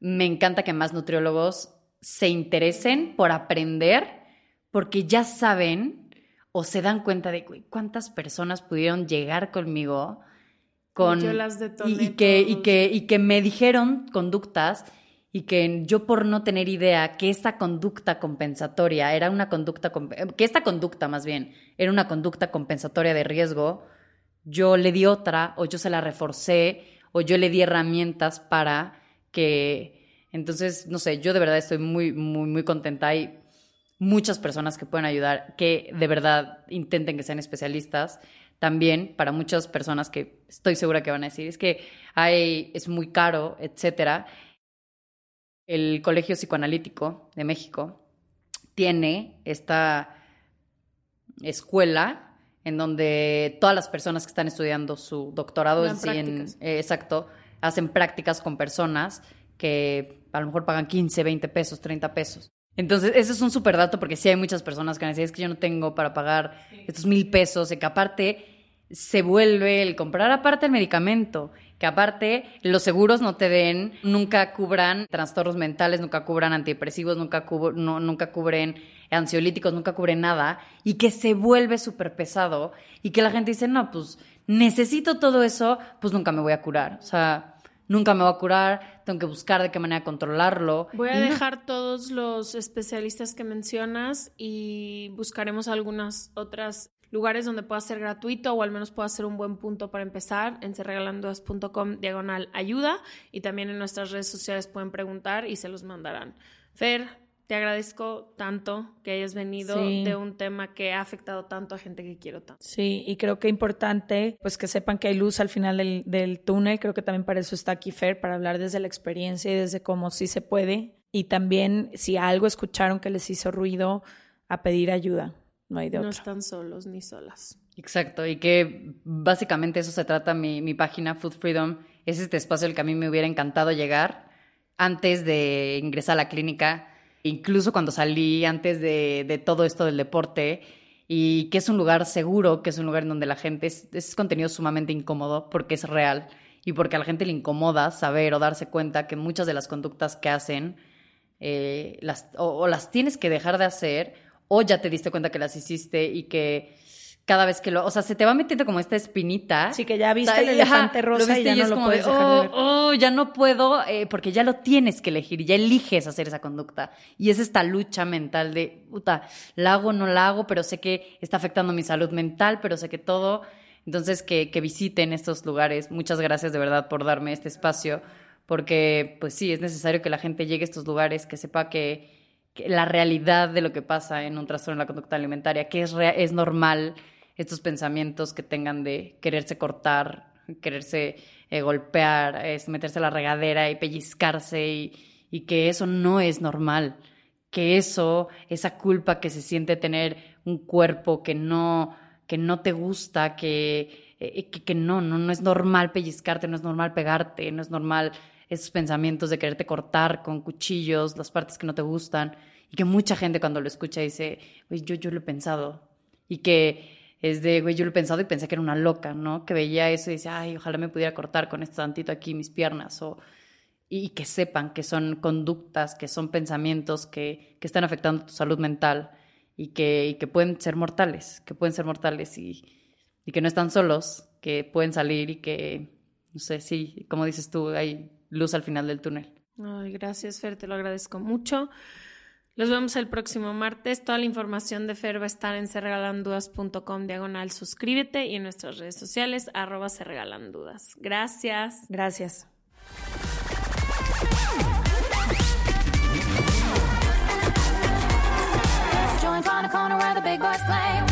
me encanta que más nutriólogos se interesen por aprender, porque ya saben o se dan cuenta de "Güey, cuántas personas pudieron llegar conmigo con yo las detoné y, y que y que y que me dijeron conductas y que yo por no tener idea que esta conducta compensatoria era una conducta comp- que esta conducta más bien era una conducta compensatoria de riesgo, yo le di otra o yo se la reforcé o yo le di herramientas para que entonces no sé, yo de verdad estoy muy muy muy contenta hay muchas personas que pueden ayudar que de verdad intenten que sean especialistas también para muchas personas que estoy segura que van a decir es que hay es muy caro, etcétera. El Colegio Psicoanalítico de México tiene esta escuela en donde todas las personas que están estudiando su doctorado en eh, exacto, hacen prácticas con personas que a lo mejor pagan 15, 20 pesos, 30 pesos. Entonces, ese es un súper dato porque sí hay muchas personas que decir, es que yo no tengo para pagar estos mil pesos, y que aparte se vuelve el comprar aparte el medicamento, que aparte los seguros no te den, nunca cubran trastornos mentales, nunca cubran antidepresivos, nunca, cub- no- nunca cubren ansiolíticos, nunca cubren nada, y que se vuelve súper pesado, y que la gente dice, no, pues necesito todo eso, pues nunca me voy a curar. O sea, nunca me voy a curar, tengo que buscar de qué manera controlarlo. Voy a Y no- dejar todos los especialistas que mencionas y buscaremos algunas otras lugares donde pueda ser gratuito o al menos pueda ser un buen punto para empezar en serregalandudas.com diagonal ayuda y también en nuestras redes sociales pueden preguntar y se los mandarán. Fer, te agradezco tanto que hayas venido Sí. de un tema que ha afectado tanto a gente que quiero tanto. Sí, y creo que importante, pues que sepan que hay luz al final del, del túnel. Creo que también para eso está aquí Fer, para hablar desde la experiencia y desde cómo sí se puede. Y también, si algo escucharon que les hizo ruido, a pedir ayuda. No hay de No otra. están solos ni solas. Exacto, y que básicamente eso se trata mi, mi página Food Freedom, es este espacio al que a mí me hubiera encantado llegar antes de ingresar a la clínica, incluso cuando salí, antes de, de todo esto del deporte, y que es un lugar seguro, que es un lugar en donde la gente es, es contenido sumamente incómodo porque es real y porque a la gente le incomoda saber o darse cuenta que muchas de las conductas que hacen eh, las, o, o las tienes que dejar de hacer o ya te diste cuenta que las hiciste y que cada vez que lo, o sea, se te va metiendo como esta espinita. Sí, que ya viste O sea, el elefante ajá, rosa y viste ya no es lo como puedes de, dejar de oh, ver". oh, ya no puedo, eh, porque ya lo tienes que elegir y ya eliges hacer esa conducta. Y es esta lucha mental de, puta, la hago, no la hago, pero sé que está afectando mi salud mental, pero sé que todo. Entonces, que, que visiten estos lugares. Muchas gracias de verdad por darme este espacio, porque, pues sí, es necesario que la gente llegue a estos lugares, que sepa que, que la realidad de lo que pasa en un trastorno de la conducta alimentaria, que es, es normal estos pensamientos que tengan de quererse cortar, quererse eh, golpear, es meterse a la regadera y pellizcarse y, que eso no es normal, que eso, esa culpa que se siente tener un cuerpo que no, que no te gusta, que, eh, que, que no, no, no es normal pellizcarte, no es normal pegarte, no es normal esos pensamientos de quererte cortar con cuchillos las partes que no te gustan. Y que mucha gente cuando lo escucha dice, yo, yo lo he pensado y que es de, güey, yo lo he pensado y pensé que era una loca, ¿no? Que veía eso y decía, ay, ojalá me pudiera cortar con esto tantito aquí mis piernas o y que sepan que son conductas, que son pensamientos que, que están afectando tu salud mental y que, y que pueden ser mortales, que pueden ser mortales y, y que no están solos, que pueden salir y que, no sé, sí, como dices tú, hay luz al final del túnel. Ay, gracias, Fer, te lo agradezco mucho. Los vemos el próximo martes. Toda la información de Fer va a estar en serregalandudas.com diagonal suscríbete y en nuestras redes sociales arroba serregalandudas. Gracias. Gracias. Join on the corner where the big boys play.